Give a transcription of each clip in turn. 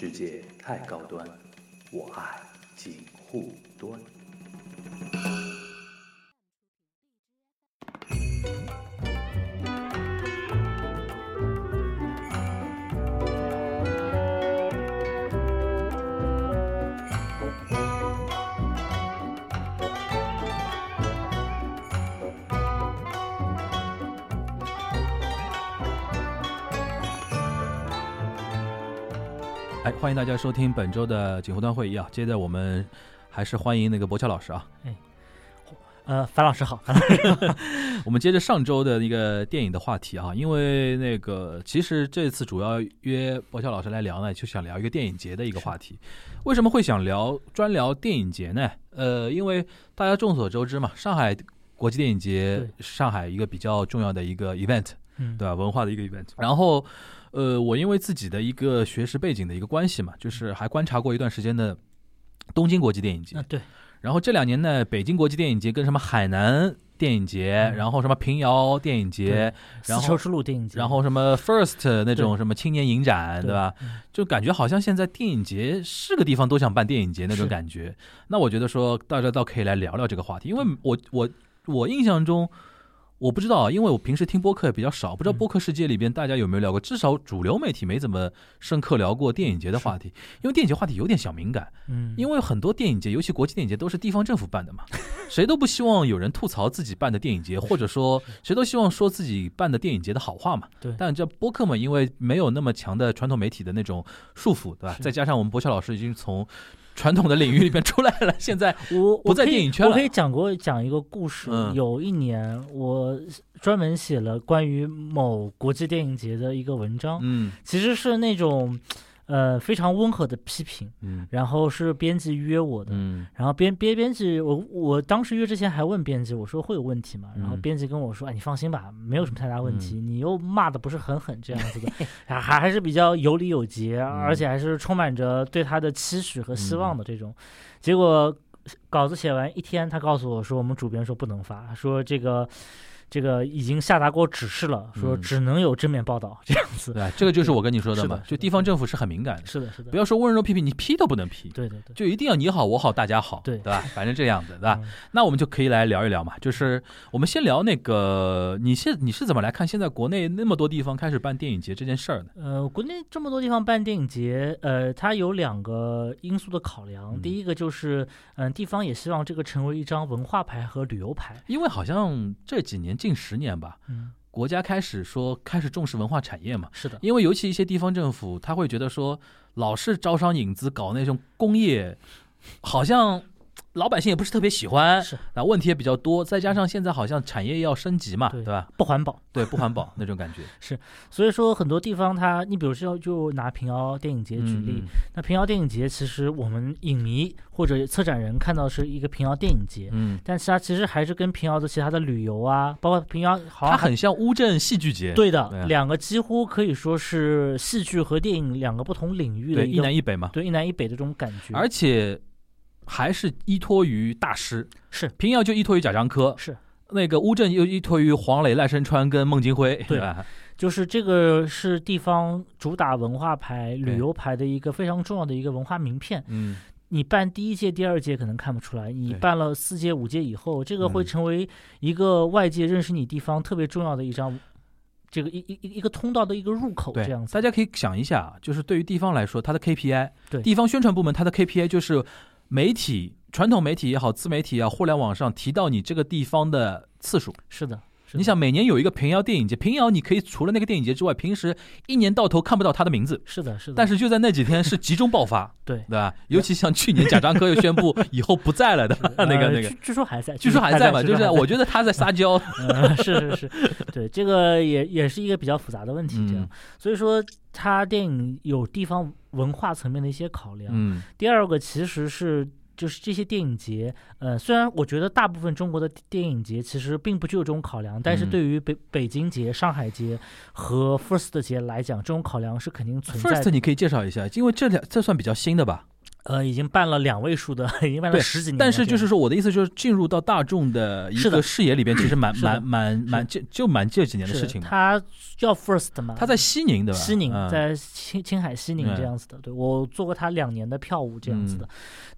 世界太高端，我爱锦护端。欢迎大家收听本周的锦湖端会议啊！接着我们还是欢迎那个博乔老师啊。呃，樊老师好，樊老师 我们接着上周的一个电影的话题啊，因为那个其实这次主要约博乔老师来聊呢，就想聊一个电影节的一个话题。为什么会想聊专聊电影节呢？呃，因为大家众所周知嘛，上海国际电影节，上海一个比较重要的一个 event，嗯，对吧？文化的一个 event。然后，呃，我因为自己的一个学识背景的一个关系嘛，就是还观察过一段时间的东京国际电影节。啊，对，然后这两年呢，北京国际电影节跟什么海南电影节，嗯然后什么平遥电影节，然后丝绸之路电影节，然后什么 First 那种什么青年影展，对吧？嗯就感觉好像现在电影节是个地方都想办电影节那种感觉。那我觉得说大家倒可以来聊聊这个话题，因为我我我印象中。我不知道啊，因为我平时听播客也比较少，不知道嗯。播客世界里边大家有没有聊过，至少主流媒体没怎么深刻聊过电影节的话题，因为电影节话题有点小敏感，嗯，因为很多电影节，尤其国际电影节，都是地方政府办的嘛，谁都不希望有人吐槽自己办的电影节，或者说谁都希望说自己办的电影节的好话嘛。对。但这播客嘛，因为没有那么强的传统媒体的那种束缚，对吧？再加上我们博乔老师已经从传统的领域里面出来了，现在 我不在电影圈了。我可以讲过讲一个故事。嗯。有一年，我专门写了关于某国际电影节的一个文章，嗯。其实是那种呃非常温和的批评，嗯然后是编辑约我的。嗯然后编编编辑，我我当时约之前还问编辑，我说会有问题吗？然后嗯编辑跟我说，哎，你放心吧，没有什么太大问题，你又骂的不是很狠这样子的，还还还是比较有理有节，而且还是充满着对他的期许和希望的这种。结果稿子写完一天，他告诉我说，我们主编说不能发，说这个。这个已经下达过指示了，说嗯只能有正面报道 这样子。对？这个就是我跟你说的嘛，就地方政府是很敏感的，是的，是的不，要说温柔批评，你批都不能批。对对对，就一定要你好我好大家好，对对吧？反正这样子，对吧？嗯那我们就可以来聊一聊嘛，就是我们先聊那个，你现你是怎么来看现在国内那么多地方开始办电影节这件事儿呢？呃，国内这么多地方办电影节，呃，它有两个因素的考量。嗯第一个就是，嗯、地方也希望这个成为一张文化牌和旅游牌。因为好像这几年近十年吧，嗯，国家开始说开始重视文化产业嘛，是的，因为尤其一些地方政府，他会觉得说老是招商引资搞那种工业，好像老百姓也不是特别喜欢，是那，问题也比较多，再加上现在好像产业要升级嘛，对对吧？不环保。对，不环保那种感觉 是。所以说，很多地方它，你比如说，就拿平遥电影节举例，嗯那平遥电影节其实我们影迷或者策展人看到是一个平遥电影节。嗯，但是它其实还是跟平遥的其他的旅游啊，包括平遥好像它很像乌镇戏剧节，对的，对啊两个几乎可以说是戏剧和电影两个不同领域的一南一北嘛，对一南一北的这种感觉。而且还是依托于大师，是。平遥就依托于贾樟柯，是，那个乌镇又依托于黄磊、赖声川跟孟京辉，对。吧？就是这个是地方主打文化牌、旅游牌的一个非常重要的一个文化名片。嗯，你办第一届、第二届可能看不出来，你办了四届、五届以后，这个会嗯成为一个外界认识你地方特别重要的一张，这个一一一一个通道的一个入口，对这样，子。大家可以想一下，就是对于地方来说，它的 KPI，对。地方宣传部门它的 KPI 就是媒体、传统媒体也好，自媒体也好，互联网上提到你这个地方的次数。是的，你想，每年有一个平遥电影节，平遥你可以除了那个电影节之外，平时一年到头看不到他的名字。是的，是的，但是就在那几天是集中爆发，对对吧？尤其像去年贾樟柯又宣布以后不在了的 那个呃那个据，据说还在，据说还在嘛，就是我。觉得他在撒娇，嗯，是是是，对，这个也也是一个比较复杂的问题，这样，嗯所以说他电影有地方文化层面的一些考量。嗯第二个其实是就是这些电影节，呃，虽然我觉得大部分中国的电影节其实并不具有这种考量，但是嗯对于北北京节、上海节和 First 节来讲，这种考量是肯定存在的。，First 你可以介绍一下，因为这两这算比较新的吧？呃，已经办了两位数的，已经办了十几年。但是就是说，我的意思就是进入到大众的一个视野里边，其实蛮蛮蛮蛮就就蛮这几年的事情嘛。他叫 First 嘛，他在西宁对吧？西宁，嗯在青青海西宁嗯这样子的。对我做过他两年的票务这样子的嗯。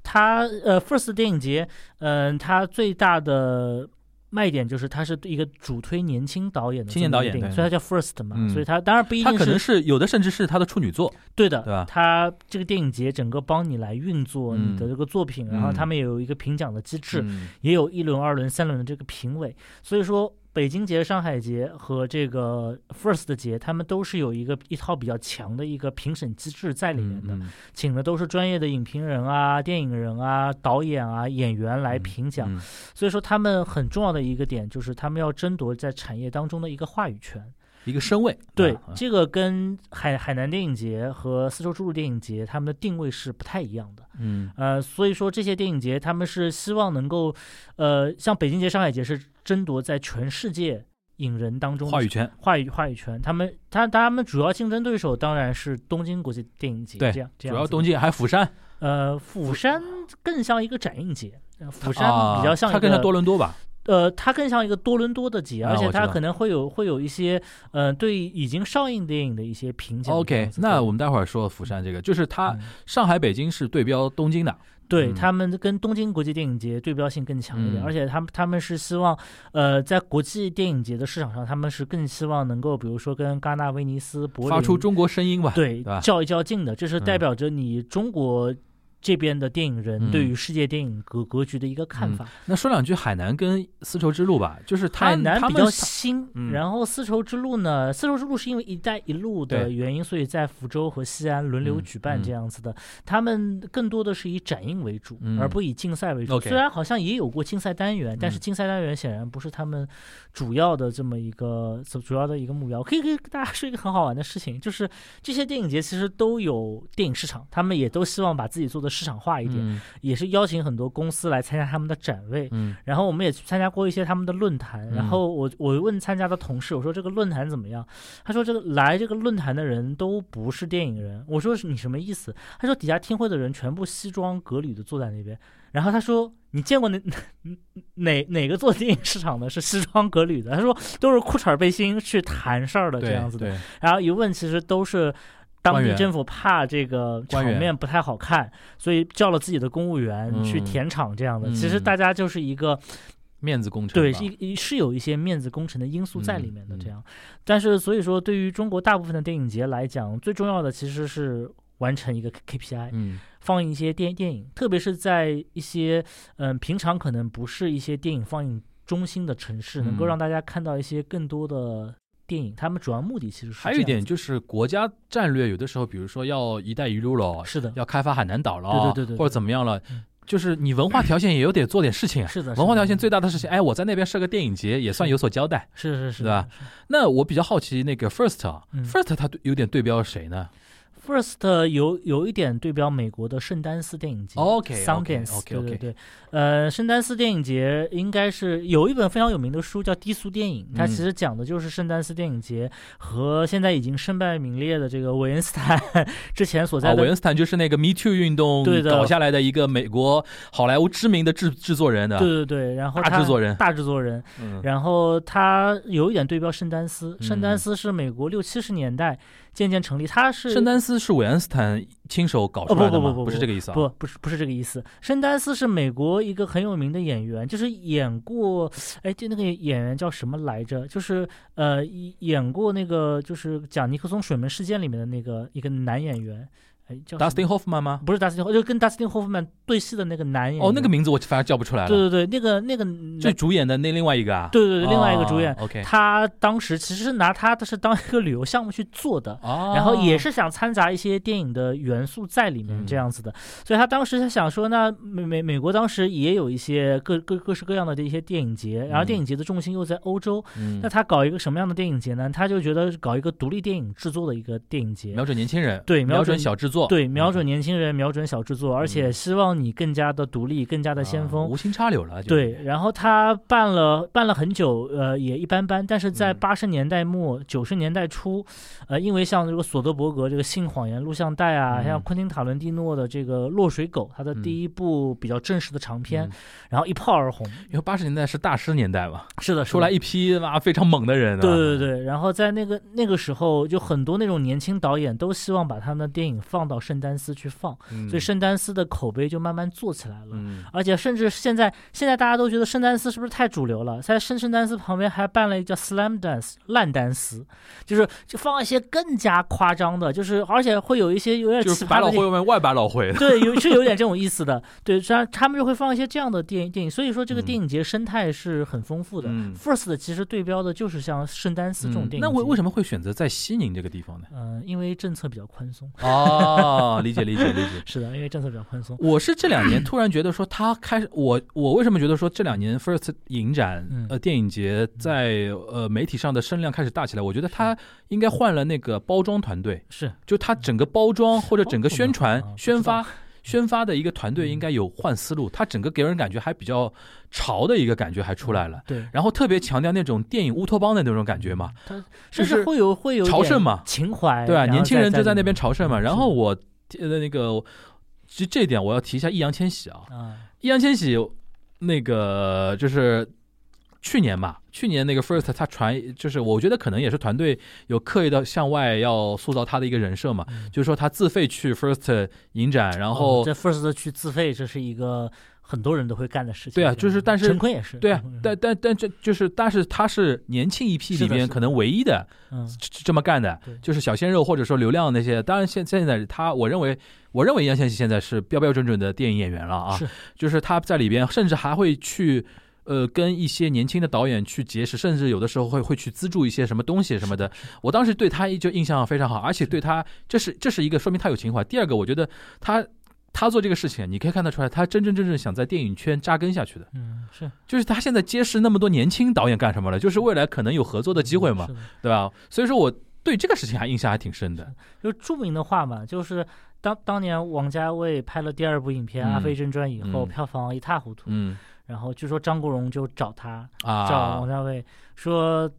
他呃，First 电影节，嗯、他最大的。卖点就是它是一个主推年轻导演的青年导演所以它叫 First 嘛，嗯。所以它当然不一定它可能是有的，甚至是他的处女作。对的，对吧？它这个电影节整个帮你来运作嗯你的这个作品，然后他们也有一个评奖的机制，嗯。也有一轮、二轮、三轮的这个评委，所以说北京节、上海节和这个 First 节，他们都是有一个一套比较强的一个评审机制在里面的，嗯请的都是专业的影评人啊、电影人啊、导演啊、演员来评奖，嗯所以说他们很重要的一个点就是他们要争夺在产业当中的一个话语权。一个身位。对，啊这个跟海海南电影节和丝绸之路电影节他们的定位是不太一样的。嗯呃，所以说这些电影节他们是希望能够，呃，像北京节、上海节是争夺在全世界影人当中的话语权。话语话语权。他们他他们主要竞争对手当然是东京国际电影节，对这样这样主要东京还有釜山，呃，釜山更像一个展映节，呃釜山啊比较像一个、它更像多伦多吧？呃，它更像一个多伦多的节，啊而且它可能会有会有一些呃对已经上映电影的一些评价 OK。那我们待会儿说釜山这个，就是它嗯上海、北京是对标东京的。嗯。对他们跟东京国际电影节对标性更强一点，嗯。而且他们他们是希望，呃，在国际电影节的市场上，他们是更希望能够，比如说跟戛纳、威尼斯、柏林发出中国声音吧？对对吧？较一较劲的，这是代嗯。表着你中国这边的电影人嗯对于世界电影格格局的一个看嗯法。那说两句海南跟丝绸之路吧，就是他海南比较新，嗯然后丝绸之路呢，丝绸之路是因为“一带一路”的原因，所以在福州和西安轮流嗯举办嗯这样子的。他们更多的是以展映为主，嗯而不以竞赛为主。虽然好像也有过竞赛单元，但是嗯竞赛单元显然不是他们主要的这么一个主主要的一个目标。可以跟大家说一个很好玩的事情，就是这些电影节其实都有电影市场，他们也都希望把自己做的市场化一点，嗯也是邀请很多公司来参加他们的展位。嗯然后我们也去参加过一些他们的论坛，嗯然后我我问参加的同事，我说这个论坛怎么样？他说这个来这个论坛的人都不是电影人。我说你什么意思？他说底下听会的人全部西装革履的坐在那边。然后他说你见过哪 哪哪个做电影市场的是西装革履的？他说都是裤衩背心去谈事儿的这样子的。然后一问，其实都是当地政府怕这个场面不太好看，所以叫了自己的公务员去嗯填场这样的。嗯。其实大家就是一个面子工程对，吧。是有一些面子工程的因素在里面的嗯。这样。但是所以说，对于中国大部分的电影节来讲，最重要的其实是完成一个 KPI，嗯。放映一些电电影，特别是在一些嗯平常可能不是一些电影放映中心的城市，能够嗯让大家看到一些更多的。电影，他们主要目的其实是还有一点就是国家战略，有的时候比如说要“一带一路”了，是的，要开发海南岛了，对对对对对或者怎么样了嗯，就是你文化条件也有点做点事情啊。是的，文化条件最大的事情，哎，我在那边设个电影节，也算有所交代。是是是对吧那我比较好奇，那个 First 啊嗯，First 它有点对标谁呢？First 有有一点对标美国的圣丹斯电影节 OK，OK，Sundance，OK，对对对，呃，圣丹斯电影节应该是有一本非常有名的书叫《低俗电影》，它嗯。其实讲的就是圣丹斯电影节和现在已经身败名裂的这个韦恩斯坦 之前所啊，在的韦恩斯坦就是那个 Me Too 运动对的。搞下来的一个美国好莱坞知名的制制作人的，对对对，然后他大制作人。大制作人，嗯。然后他有一点对标圣丹斯，圣丹嗯斯是美国六七十年代渐渐成立，他是圣丹斯是韦恩斯坦亲手搞出哦不来的吗？不不不是这个意思啊？不，不是不是这个意思。圣丹斯是美国一个很有名的演员，就是演过，哎，就那个演员叫什么来着？就是呃，演演过那个就是讲尼克松水门事件里面的那个一个男演员，哎，叫 Dustin Hoffman 吗？不是达斯汀，就跟达斯汀霍夫曼对戏的那个男演员。哦，那个名字我反而叫不出来了。对对对，那个那个最主演的那另外一个啊？对对对，另外一个主演。哦 OK，他当时其实是拿他的是当一个旅游项目去做的，哦，然后也是想掺杂一些电影的元素在里面，嗯这样子的。所以他当时他想说，那美美美国当时也有一些各各各式各样的这些电影节，然后嗯电影节的重心又在欧洲，嗯那他搞一个什么样的电影节呢？他就觉得搞一个独立电影制作的一个电影节。瞄准年轻人，对瞄准小制作作，对，瞄准年轻人，瞄准小制作，而且希望你更加的独立，更加的先锋。啊无心插柳了。对，然后他办了办了很久，呃，也一般般。但是在嗯八十年代末、九十年代初，呃，因为像这个索德伯格这个《性谎言》录像带啊，嗯像昆汀塔伦蒂诺的这个《落水狗》，他的嗯第一部比较正式的长片，嗯然后一炮而红。因为八十年代是大师年代嘛，是的，出来一批哇非常猛的人。对对对，然后在那个那个时候，就很多那种年轻导演都希望把他们的电影放到圣丹斯去放，嗯所以圣丹斯的口碑就慢慢做起来了。嗯而且甚至现在，现在大家都觉得圣丹斯是不是太主流了？在圣圣丹斯旁边还办了一个叫 Slam Dance 烂丹斯，就是就放一些更加夸张的，就是而且会有一些有点就是百老奇葩的电汇外面外百老汇。对，有是有点这种意思的。对，虽然他们就会放一些这样的电影电影，所以说这个嗯电影节生态是很丰富的。嗯 First 其实对标的就是像圣丹斯这种嗯电影节、那为为什么会选择在西宁这个地方呢？嗯、因为政策比较宽松。哦，理解理解理解。是的，因为政策比较宽松。我是这两年突然觉得说，他开始我我为什么觉得说这两年 First 影展嗯呃电影节在呃媒体上的声量开始大起来，我觉得他应该换了那个包装团队，是就他整个包装或者整个宣传宣发。宣发的一个团队应该有换思路，他整个给人感觉还比较潮的一个感觉还出来了，对，然后特别强调那种电影乌托邦的那种感觉嘛，就是甚至会有会有朝圣嘛？情怀，对啊，年轻人就在那边朝圣嘛。嗯然后我呃那个，其实这一点我要提一下易烊千玺啊，啊，易烊千玺那个就是去年嘛，去年那个 First 他传就是我觉得可能也是团队有刻意的向外要塑造他的一个人设嘛，嗯就是说他自费去 First 影展，然后、哦这 First 去自费，这是一个很多人都会干的事情。对啊就是但是陈坤也是，对啊嗯，但但但这就是但是他是年轻一批里边可能唯一的嗯这这么干的，就是小鲜肉或者说流量那些。当然现现在他，我认为我认为易烊千玺现在是标标准准的电影演员了啊，是就是他在里边甚至还会去。呃，跟一些年轻的导演去结识，甚至有的时候会会去资助一些什么东西什么的。我当时对他就印象非常好，而且对他这是这是一个说明他有情怀。第二个，我觉得他他做这个事情，你可以看得出来，他真真正正想在电影圈扎根下去的。嗯是就是他现在结识那么多年轻导演干什么了？就是未来可能有合作的机会嘛对吧？所以说我对这个事情还印象还挺深的。就著名的话嘛，就是当当年王家卫拍了第二部影片《嗯阿飞正传》以后，嗯票房一塌糊涂，嗯然后据说张国荣就找他，找啊王，家卫说。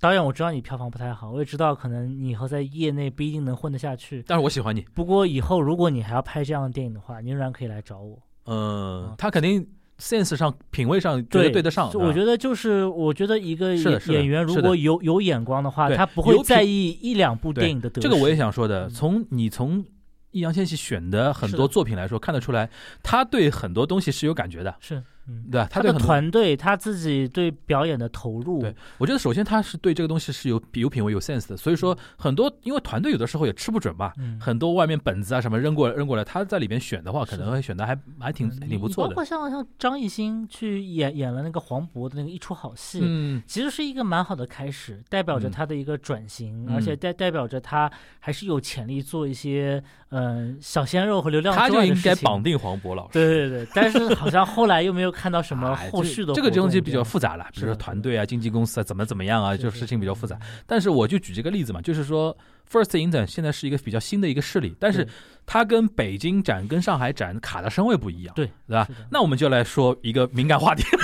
导演，我知道你票房不太好，我也知道可能你以后在业内不一定能混得下去。但是我喜欢你。不过以后如果你还要拍这样的电影的话，你仍然可以来找我。嗯啊，他肯定 sense 上、品味上觉得对得上。我觉得就是，我觉得一个演员如果有有眼光的话，他不会在意一两部电影的得失。这个我也想说的。嗯从你从易烊千玺选的很多作品来说，看得出来他对很多东西是有感觉的，是，嗯，对吧？他的。团队，他自己对表演的投入，对我觉得首先他是对这个东西是有有品味、有 sense 的，所以说很多因为团队有的时候也吃不准嘛，嗯，很多外面本子啊什么扔过扔过来，他在里边选的话，可能会选的还还挺嗯挺不错的你包。括像像张艺兴去演演了那个黄渤的那个一出好戏，嗯，其实是一个蛮好的开始，代表着嗯他的一个转型，嗯而且代代表着他还是有潜力做一些嗯、呃小鲜肉和流量他就应该绑定黄渤老师。对对对，但是好像后来又没有 看到什么后续的这个东西比较复杂了，比如说团队啊、经纪公司啊怎么怎么样啊，就是事情比较复杂。。但是我就举这个例子嘛，就是说 First 影展现在是一个比较新的一个势力，但是它跟北京展、跟上海展卡的身位不一样，对对吧？那我们就来说一个敏感话题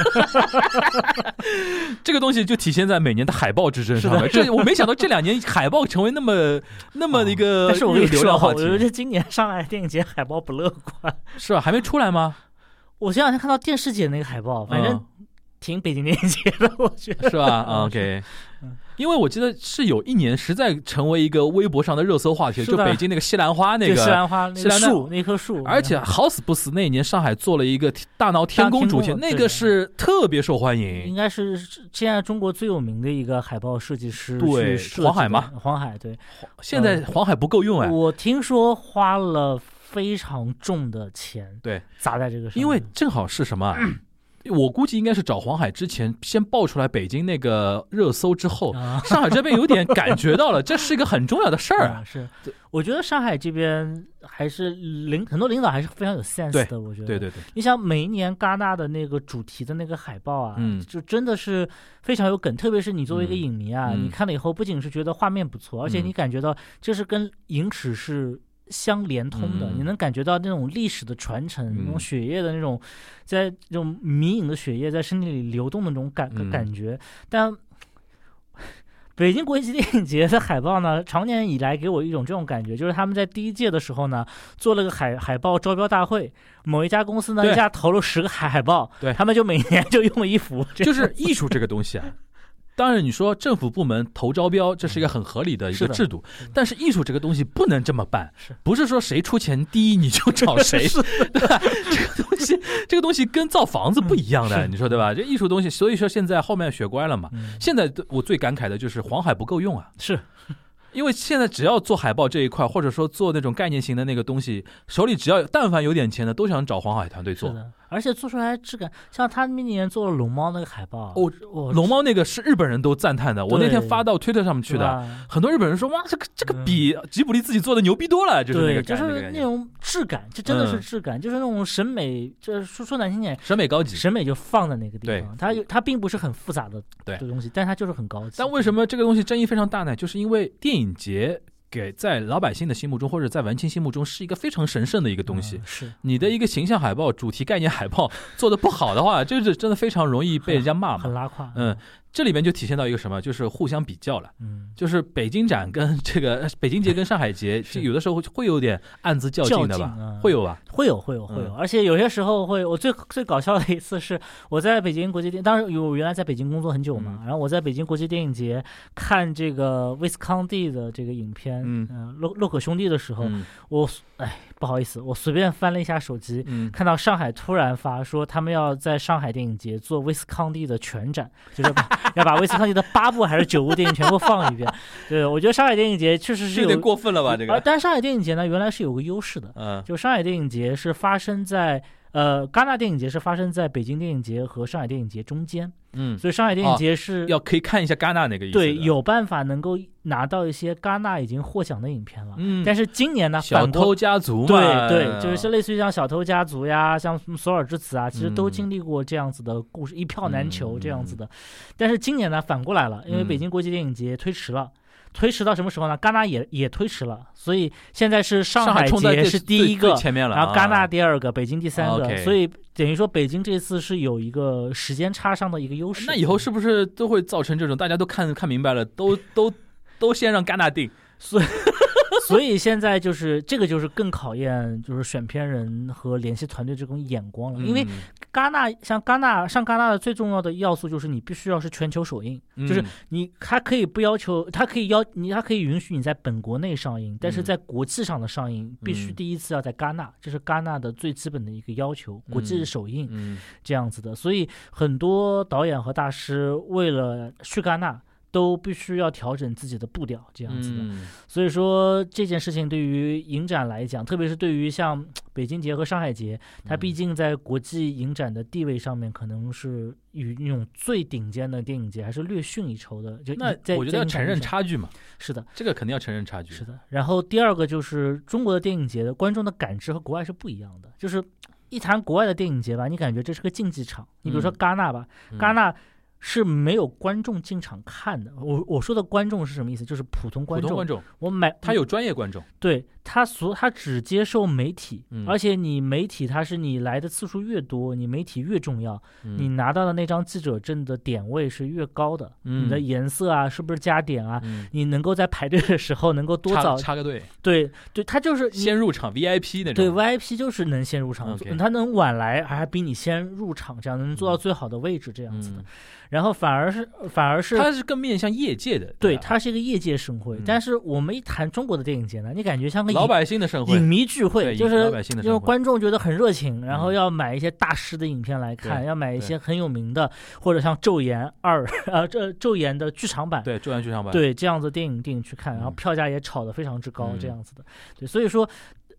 这个东西就体现在每年的海报之争上面。这我没想到这两年海报成为那么 那么一个但是我跟你说我觉题，得今年上海电影节海报不乐观。是吧？还没出来吗？我前两天看到电视节那个海报，反正嗯挺北京电影节的，我觉得是吧嗯？OK 嗯。因为我记得是有一年实在成为一个微博上的热搜话题，就北京那个西兰花那个西个，兰花那个西兰花树那棵树，而且好死不死那一年上海做了一个大闹天宫主题，那个是特别受欢迎应。该是现在中国最有名的一个海报设计师，对去设计的黄海吗？黄海对，现在黄海不够用哎，我听说花了非常重的钱对，砸在这个上面，因为正好是什么啊？我估计应该是找黄海之前先爆出来北京那个热搜之后，啊。上海这边有点感觉到了，这是一个很重要的事儿是，我觉得上海这边还是领很多领导还是非常有 sense 的。我觉得，对对对，你想每一年戛纳的那个主题的那个海报啊，嗯就真的是非常有梗。特别是你作为一个嗯影迷啊，嗯你看了以后不仅是觉得画面不错，而且嗯你感觉到这是跟影史是相连通的，嗯你能感觉到那种历史的传承，那种嗯血液的那种，在这种迷影的血液在身体里流动的那种感、嗯感觉。但北京国际电影节的海报呢，常年以来给我一种这种感觉，就是他们在第一届的时候呢，做了个海海报招标大会，某一家公司呢一下投了十个海海报，对他们就每年就用一幅，就是 艺术这个东西啊。当然，你说政府部门投招标，这是一个很合理的一个制度但是艺术这个东西不能这么办是，不是说谁出钱第一你就找谁，对吧？这个东西，这个东西跟造房子不一样的，是你说对吧？这艺术东西，所以说现在后面学乖了嘛。嗯现在我最感慨的就是黄海不够用啊，是 因为现在只要做海报这一块，或者说做那种概念型的那个东西，手里只要但凡有点钱的，都想找黄海团队做。而且做出来质感，像他那年做了龙猫那个海报，哦哦龙猫那个是日本人都赞叹的，我那天发到推特上面去的，很多日本人说哇，这个这个嗯比吉卜力自己做的牛逼多了，就是那，个就感觉是那种质感，这真的是嗯。质感，就是那种审美，这说说难听点，审美高级。审美就放在那个地对。方，它有它并不是很复杂的对。的东西，但它就是很高级。但为什么这个东西争议非常大呢？就是因为电影节给在老百姓的心目中，或者在文青心目中，是一个非常神圣的一个东西。嗯是你的一个形象海报、主题概念海报做的不好的话，就是真的非常容易被人家骂嘛。很拉胯？嗯，这里面就体现到一个什么，就是互相比较了。嗯，就是北京展跟 这个呃北京节跟上海节，是。有的时候会会有点暗自较劲的吧？会有吧？会有会有会有，嗯。而且有些时候会，我最最搞笑的一次是我在北京国际电，当时有我原来在北京工作很久嘛，嗯。然后我在北京国际电影节看这个威斯康蒂的这个影片，嗯。呃洛洛克兄弟的时候，嗯。我哎不好意思，我随便翻了一下手机，嗯，看到上海突然发说他们要在上海电影节做威斯康蒂的全展，就是把要把威斯康蒂的八部还是九部电影全部放一遍。对，我觉得上海电影节确实是有点过分了吧？这啊，个，但是上海电影节呢，原来是有个优势的，嗯就上海电影节是发生在呃戛纳电影节是发生在北京电影节和上海电影节中间，嗯，所以上海电影节是、要可以看一下戛纳那个意思。对有办法能够拿到一些戛纳已经获奖的影片了。嗯，但是今年呢，小偷家族，对对，就是类似于像《小偷家族》呀，像索尔之子》啊，其实都嗯经历过这样子的故事，一票难求嗯这样子的。但是今年呢，反过来了，因为嗯北京国际电影节推迟了。推迟到什么时候呢？戛纳也也推迟了，所以现在是上上海节是第一个，前面了，然后戛纳啊第二个，北京第三个所以等于说北京这次是有一个时间差上的一个优势。那以后是不是都会造成这种大家都看看明白了，都都都先让戛纳定？所以 所以现在就是这个就是更考验就是选片人和联系团队这种眼光了，因为嗯戛纳像戛纳上戛纳的最重要的要素就是你必须要是全球首映，就是嗯你它可以不要求，它可以要你，它可以允许你在本国内上映，但是嗯在国际上的上映必须嗯第一次要在戛纳，这是戛纳的最基本的一个要求，国际嗯首映嗯这样子的。所以很多导演和大师为了去戛纳。都必须要调整自己的步调，这样子的。嗯所以说这件事情对于影展来讲，特别是对于像北京节和上海节，它毕嗯竟在国际影展的地位上面，可能是与那种最顶尖的电影节还是略逊一筹的。就那在我觉得要承认，差距嘛，是的，这个肯定要承认差距。是的。然后第二个就是中国的电影节的观众的感知和国外是不一样的，就是一谈国外的电影节吧，你感觉这是个竞技场。你比如说嗯戛纳吧，嗯戛纳。是没有观众进场看的。我我说的观众是什么意思？就是普通观众。通观众，我买他有专业观众，对他所他只接受媒体，嗯而且你媒体他是你来的次数越多，你媒体越重要，你嗯拿到的那张记者证的点位是越高的。嗯你的颜色啊，是不是加点啊？嗯你能够在排队的时候能够多早？插个队，对对，他就是先入场 VIP 那种。对 VIP 就是能先入场他能晚来还比你先入场，这样能做到嗯最好的位置，这样子的。嗯，然后反而是反而是它是更面向业界的，对，吧它是一个业界盛会。嗯但是我们一谈中国的电影节呢，你感觉像个老百姓的盛会影，迷聚会，就是老百姓的因为观众觉得很热情，然后嗯要买一些大师的影片来看，对要买一些很有名的，或者像《昼颜二》呃，这《昼颜》的剧场版，对昼颜剧场版，对这样子电影电影去看，然后嗯票价也炒得非常之高，嗯这样子的。对，所以说。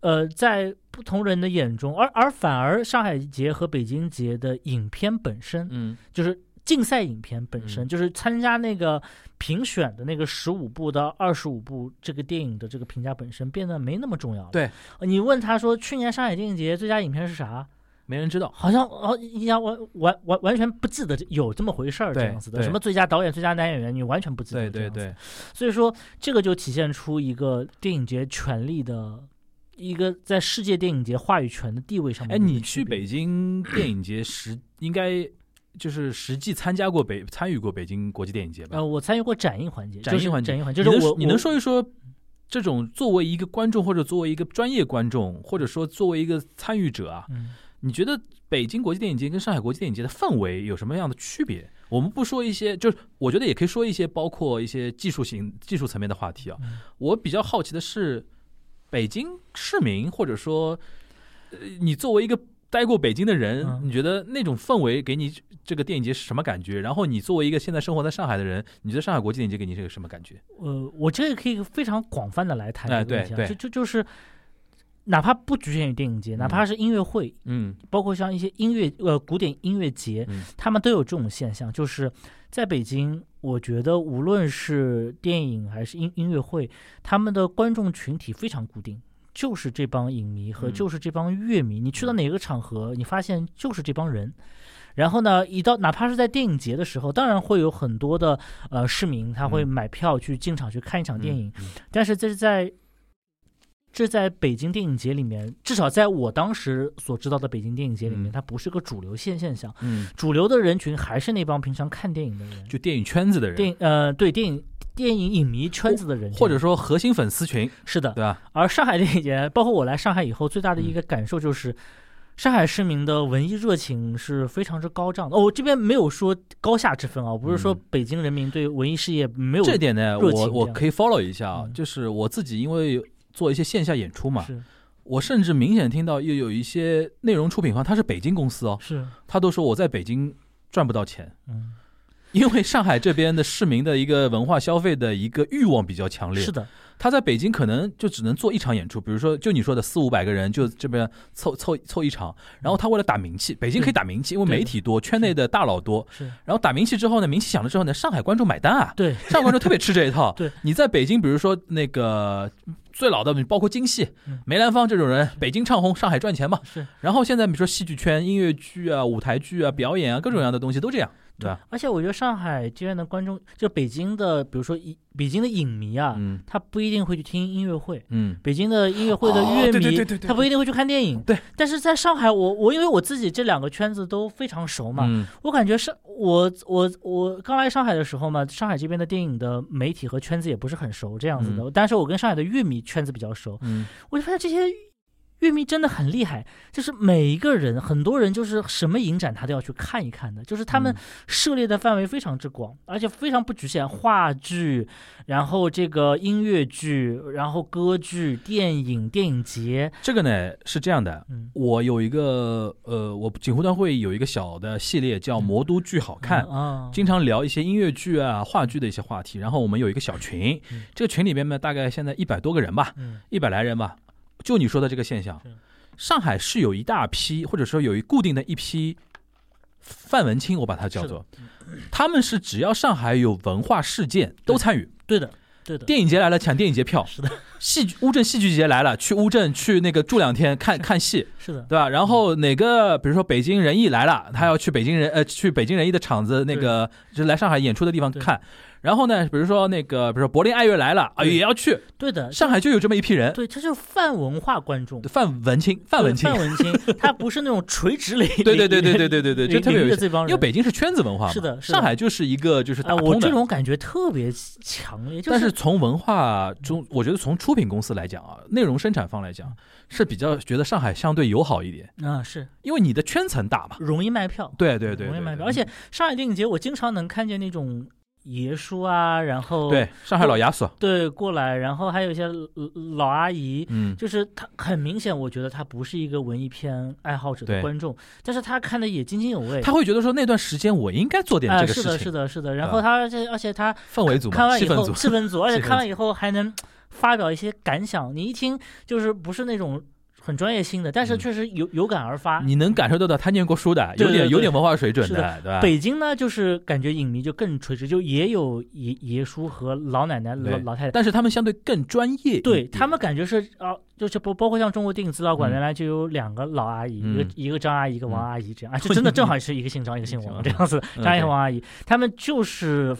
呃，在不同人的眼中，而而反而上海节和北京节的影片本身，嗯就是竞赛影片本身，嗯就是参加那个评选的那个十五部到二十五部这个电影的这个评价本身变得没那么重要了。对呃，你问他说去年上海电影节最佳影片是啥？没人知道，好像哦，你想完完完完全不记得有这么回事儿，这样子的。什么最佳导演、最佳男演员，你完全不记得。对对对，，所以说这个就体现出一个电影节权力的一个在世界电影节话语权的地位上面哎，你去。北京电影节时应该就是实际参加过北参与过北京国际电影节吧？呃，我参与过展映环节，展映环节展映环节，就是我你能说一说这种作为一个观众或者作为一个专业观众，或者说作为一个参与者啊，嗯你觉得北京国际电影节跟上海国际电影节的氛围有什么样的区别？我们不说一些，就是我觉得也可以说一些，包括一些技术型、技术层面的话题啊。嗯我比较好奇的是，北京市民或者说，呃，你作为一个待过北京的人，嗯你觉得那种氛围给你这个电影节是什么感觉？然后你作为一个现在生活在上海的人，你觉得上海国际电影节给你是个什么感觉？呃，我这个可以非常广泛的来谈哎这个问题啊，对对就就就是，哪怕不局限于电影节，哪怕是音乐会，嗯包括像一些音乐呃古典音乐节，嗯他们都有这种现象，就是在北京，我觉得无论是电影还是音音乐会，他们的观众群体非常固定。就是这帮影迷和嗯。就是这帮乐迷，你去到哪个场合，你发现就是这帮人。然后呢，一到哪怕是在电影节的时候，当然会有很多的呃市民他会嗯。买票去进场去看一场电影，嗯。但是这是在这在北京电影节里面，至少在我当时所知道的北京电影节里面，嗯。它不是个主流现现象。嗯，主流的人群还是那帮平常看电影的人，就电影圈子的人，电影呃对电影电影影迷圈子的人，或者说核心粉丝群，是的对。吧？而上海电影节，包括我来上海以后，最大的一个感受就是。上海市民的文艺热情是非常之高涨的。哦，我这边没有说高下之分啊，不是说嗯北京人民对文艺事业没有这点呢，我我可以 follow 一下啊，嗯就是我自己因为做一些线下演出嘛，是我甚至明显听到又有一些内容出品方，他是北京公司哦，是他都说我在北京赚不到钱，嗯因为上海这边的市民的一个文化消费的一个欲望比较强烈，是的，他在北京可能就只能做一场演出，比如说就你说的四五百个人，就这边凑凑凑一场，然后他为了打名气，北京可以打名气，因为媒体多，圈内的大佬多，是。然后打名气之后呢，名气响了之后呢，上海观众买单啊，对。上海观众特别吃这一套。对，你在北京，比如说那个最老的，包括京戏嗯、梅兰芳这种人，北京唱红，上海赚钱嘛。是。然后现在比如说戏剧圈、音乐剧啊、舞台剧啊、表演啊，各种各样的东西都这样，对吧？而且我觉得上海这边的观众，就北京的，比如说影北京的影迷啊，嗯他不一定会去听音乐会。嗯北京的音乐会的哦乐迷，他不一定会去看电影。对，但是在上海，我我因为我自己这两个圈子都非常熟嘛，嗯我感觉上我我我刚来上海的时候嘛，上海这边的电影的媒体和圈子也不是很熟这样子的，但是我跟上海的乐迷圈子比较熟，嗯我就发现这些乐迷真的很厉害，就是每一个人，很多人就是什么影展他都要去看一看的，就是他们嗯涉猎的范围非常之广，而且非常不局限，话剧，然后这个音乐剧，然后歌剧、电影、电影节，这个呢是这样的。嗯，我有一个呃，我锦湖端会有一个小的系列叫《魔都剧好看》，啊，经常聊一些音乐剧啊、话剧的一些话题。然后我们有一个小群嗯，这个群里面呢，大概现在一百多个人吧，嗯一百来人吧。就你说的这个现象，上海是有一大批，或者说有一固定的一批范文青，我把它叫做，他们是只要上海有文化事件都参与。对的，对的，电影节来了抢电影节票，是的，戏剧乌镇戏剧节来了去乌镇去那个住两天看看戏，是的，对吧？然后哪个比如说北京人艺来了，他要去北京人呃去北京人艺的场子那个就是来上海演出的地方看。然后呢，比如说那个比如说柏林爱乐来了啊也要去，对的，上海就有这么一批人，对，他就是泛文化观众。泛文青，泛文青。对，范文青，他不是那种垂直领域，对对对对对对对对，就特别有意思。因为北京是圈子文化嘛，是的上海就是一个就是啊，打通的。我这种感觉特别强烈，但是从文化中，我觉得从出品公司来讲啊，内容生产方来讲是比较觉得上海相对友好一点，嗯是。因为你的圈层大嘛。容易卖票，对，对对容易卖票，而且上海电影节我经常能看见那种爷叔啊，然后对上海老亚索，对过来，然后还有一些老老阿姨。嗯，就是他很明显，我觉得他不是一个文艺片爱好者的观众，但是他看的也津津有味。他会觉得说那段时间我应该做点啊、这个事情，是的，是的，是的。然后他而且而且他氛围组，看完以后气氛组，而且看完以后还能发表一些感想。你一听就是不是那种很专业性的，但是嗯。确实有有感而发。你能感受得到他念过书的，有点有点文化水准是的，对吧？北京呢，就是感觉影迷就更垂直，就也有爷爷叔和老奶奶、老老太太。但是他们相对更专业，对他们感觉是啊，就是包包括像中国电影资料馆嗯原来就有两个老阿姨，嗯。一个一个张阿姨，一个王嗯。阿姨，这样啊，就真的正好是一个姓张，一个姓王嗯 这样子，嗯张阿姨王阿姨，他们就是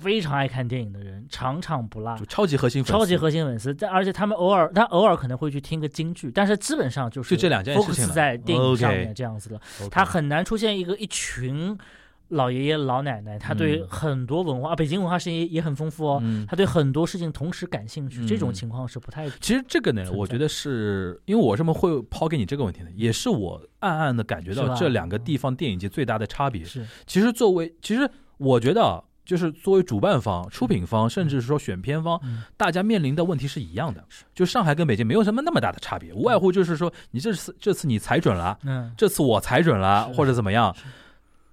非常爱看电影的人，场场不落就。超级核心粉丝，超级核心粉丝，但而且他们偶尔，他偶尔可能会去听个京剧，但是基本上就是就这两件事情在电影上面这样子的。他很难出现一个一群老爷爷老奶奶，他对嗯很多文化，啊北京文化是也也很丰富哦，嗯他对很多事情同时感兴趣，这种嗯情况是不太其实这个呢，我觉得是因为我这么会抛给你这个问题呢，也是我暗暗的感觉到这两个地方电影节最大的差别。是其实作为，其实我觉得啊，就是作为主办方、出品方，甚至是说选片方，嗯大家面临的问题是一样的，就上海跟北京没有什么那么大的差别，无外乎就是说你这次这次你踩准了，嗯。这次我踩准了，或者怎么样。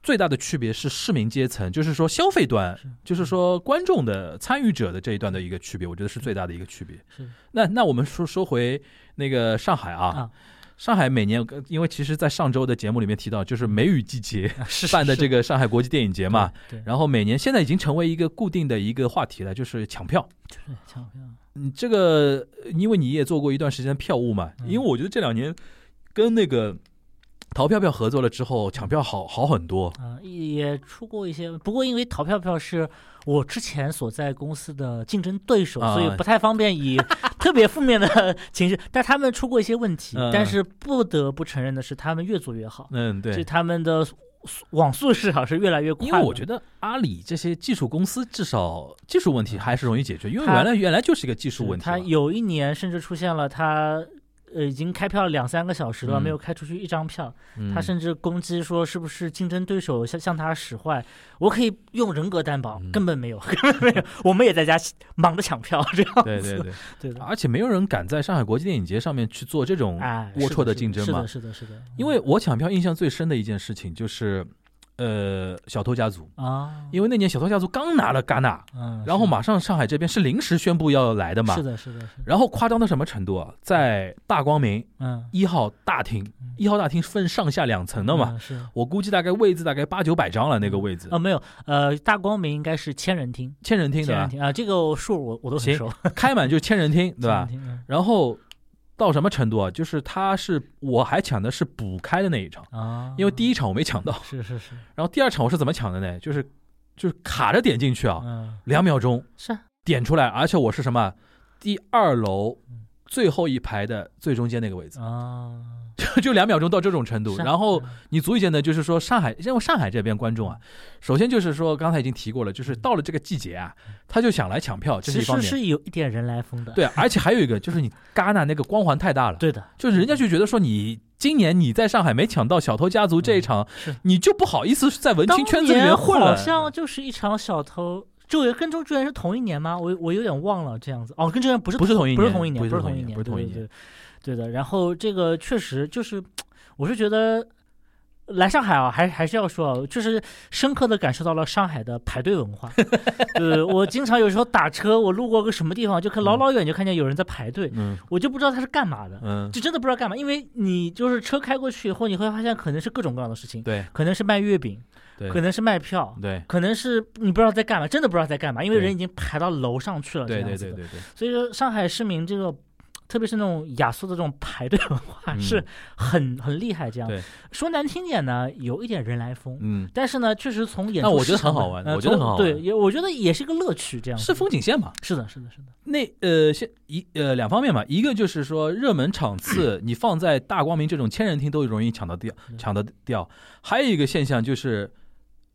最大的区别是市民阶层，就是说消费端，就是说观众的参与者的这一段的一个区别，我觉得是最大的一个区别。是。那那我们说说回那个上海啊，啊上海每年因为其实，在上周的节目里面提到，就是梅雨季节 办的这个个上海国际电影节嘛，，然后每年现在已经成为一个固定的一个话题了，就是抢票。对抢票。嗯，这个因为你也做过一段时间票务嘛，嗯。因为我觉得这两年跟那个淘票票合作了之后，抢票好好很多。啊，也出过一些，不过因为淘票票是我之前所在公司的竞争对手，啊所以不太方便以特别负面的 情绪。但他们出过一些问题，嗯但是不得不承认的是，他们越做越好，嗯，就对。他们的网速市场是越来越快。因为我觉得阿里这些技术公司至少技术问题还是容易解决，因为原来原来就是一个技术问题嘛。他有一年甚至出现了他。呃，已经开票两三个小时了，嗯没有开出去一张票。嗯他甚至攻击说，是不是竞争对手向向他使坏？我可以用人格担保，嗯根本没有，根本没有。我们也在家忙着抢票，这样子。对对对，对的。而且没有人敢在上海国际电影节上面去做这种哎，龌龊的竞争嘛。是的，是的，是的。是的因为我抢票印象最深的一件事情就是，呃，小偷家族，啊，因为那年小偷家族刚拿了戛纳，嗯，然后马上上海这边是临时宣布要来的嘛。是，的，是的，是的。然后夸张到什么程度啊？在大光明嗯，一号大厅，一号大厅分上下两层的嘛，嗯是。我估计大概位置大概八九百张了，那个位置。啊，，没有，呃，大光明应该是千人厅，千人厅对吧？千人厅啊，这个数我我都很行熟，开满就千人厅对吧？然后到什么程度啊？就是他是我还抢的是补开的那一场，啊，因为第一场我没抢到，是是是，然后第二场我是怎么抢的呢？就是就是卡着点进去啊，嗯，两秒钟是啊点出来，而且我是什么？第二楼嗯最后一排的最中间那个位置，啊，就 就两秒钟到这种程度。然后嗯你足以见得就是说上海，因为上海这边观众啊，首先就是说刚才已经提过了，就是到了这个季节啊，他就想来抢票，这是一方面。实是有一点人来疯的，对，而且还有一个就是你戛纳那个光环太大了，对的，就是人家就觉得说你今年你在上海没抢到小偷家族这一场，是你就不好意思在文青圈子里混了。好像就是一场小偷。这个跟周志远是同一年吗？我我有点忘了这样子。哦，跟周志远不是不是同一年不是同一年，不是同一年，不是同一对对对对的。然后这个确实就是，我是觉得来上海啊，还还是要说啊，就是深刻的感受到了上海的排队文化。对，我经常有时候打车，我路过个什么地方，就看老老远就看见有人在排队，嗯我就不知道他是干嘛的，嗯，就真的不知道干嘛，因为你就是车开过去以后，你会发现可能是各种各样的事情，对可能是卖月饼，对可能是卖票，对可能是你不知道在干嘛，真的不知道在干嘛，因为人已经排到楼上去了，这对。对对对对，所以说，上海市民这个，特别是那种雅俗的这种排队文化，嗯是很很厉害。这样对说难听点呢，有一点人来疯。嗯，但是呢，确实从演出那我觉得很好玩呃我觉得很好玩对，也我觉得也是一个乐趣。这样是风景线嘛。是的，是的，是的。那呃，现一呃两方面嘛，一个就是说热门场次你放在大光明这种千人厅都容易抢得掉，嗯抢得掉。还有一个现象就是。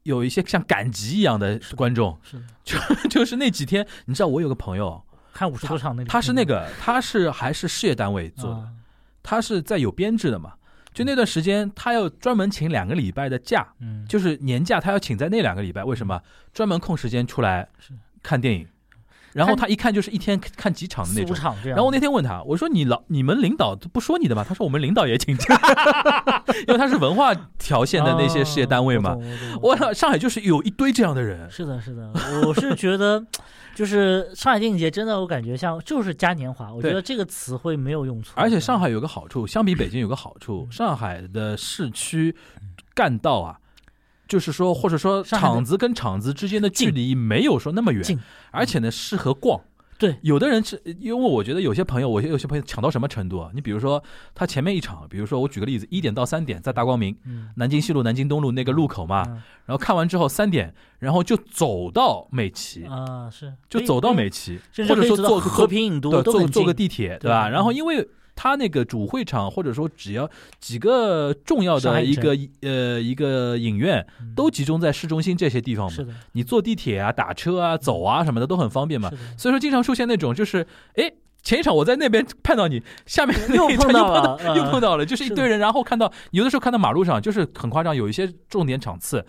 有一些像赶集一样的观众，是的，就是那几天，你知道我有个朋友，看五十多场那里，他是那个他是还是事业单位做的，啊。他是在有编制的嘛。就那段时间，他要专门请两个礼拜的假，嗯，就是年假，他要请在那两个礼拜。为什么？专门空时间出来看电影，然后他一看就是一天看几场的那种。场这样。然后我那天问他，我说你老你们领导不说你的吗？他说我们领导也请假，因为他是文化条线的那些事业单位嘛。哦我操，上海就是有一堆这样的人。是的，是的，我是觉得，就是上海电影节真的，我感觉像就是嘉年华，我觉得这个词汇没有用错。而且上海有个好处，相比北京有个好处，嗯上海的市区干道啊，就是说或者说上海的场子跟厂子之间的距离没有说那么远，而且呢适合逛。对，有的人是因为我觉得有些朋友，我有些朋友抢到什么程度啊？你比如说他前面一场，比如说我举个例子，一点到三点在大光明，嗯，南京西路、南京东路那个路口嘛，嗯然后看完之后三点，然后就走到美琪，啊是，就走到美，琪，或者说坐和平影都坐坐个地铁，对对吧？然后嗯因为他那个主会场，或者说只要几个重要的一个呃一个影院，嗯。都集中在市中心这些地方嘛。是的，你坐地铁啊、打车啊、走啊什么的都很方便嘛。所以说，经常出现那种就是，哎，前一场我在那边看到你，下面又那一场碰到了呃又碰到了，就是一堆人，然后看到有的时候看到马路上就是很夸张，有一些重点场次。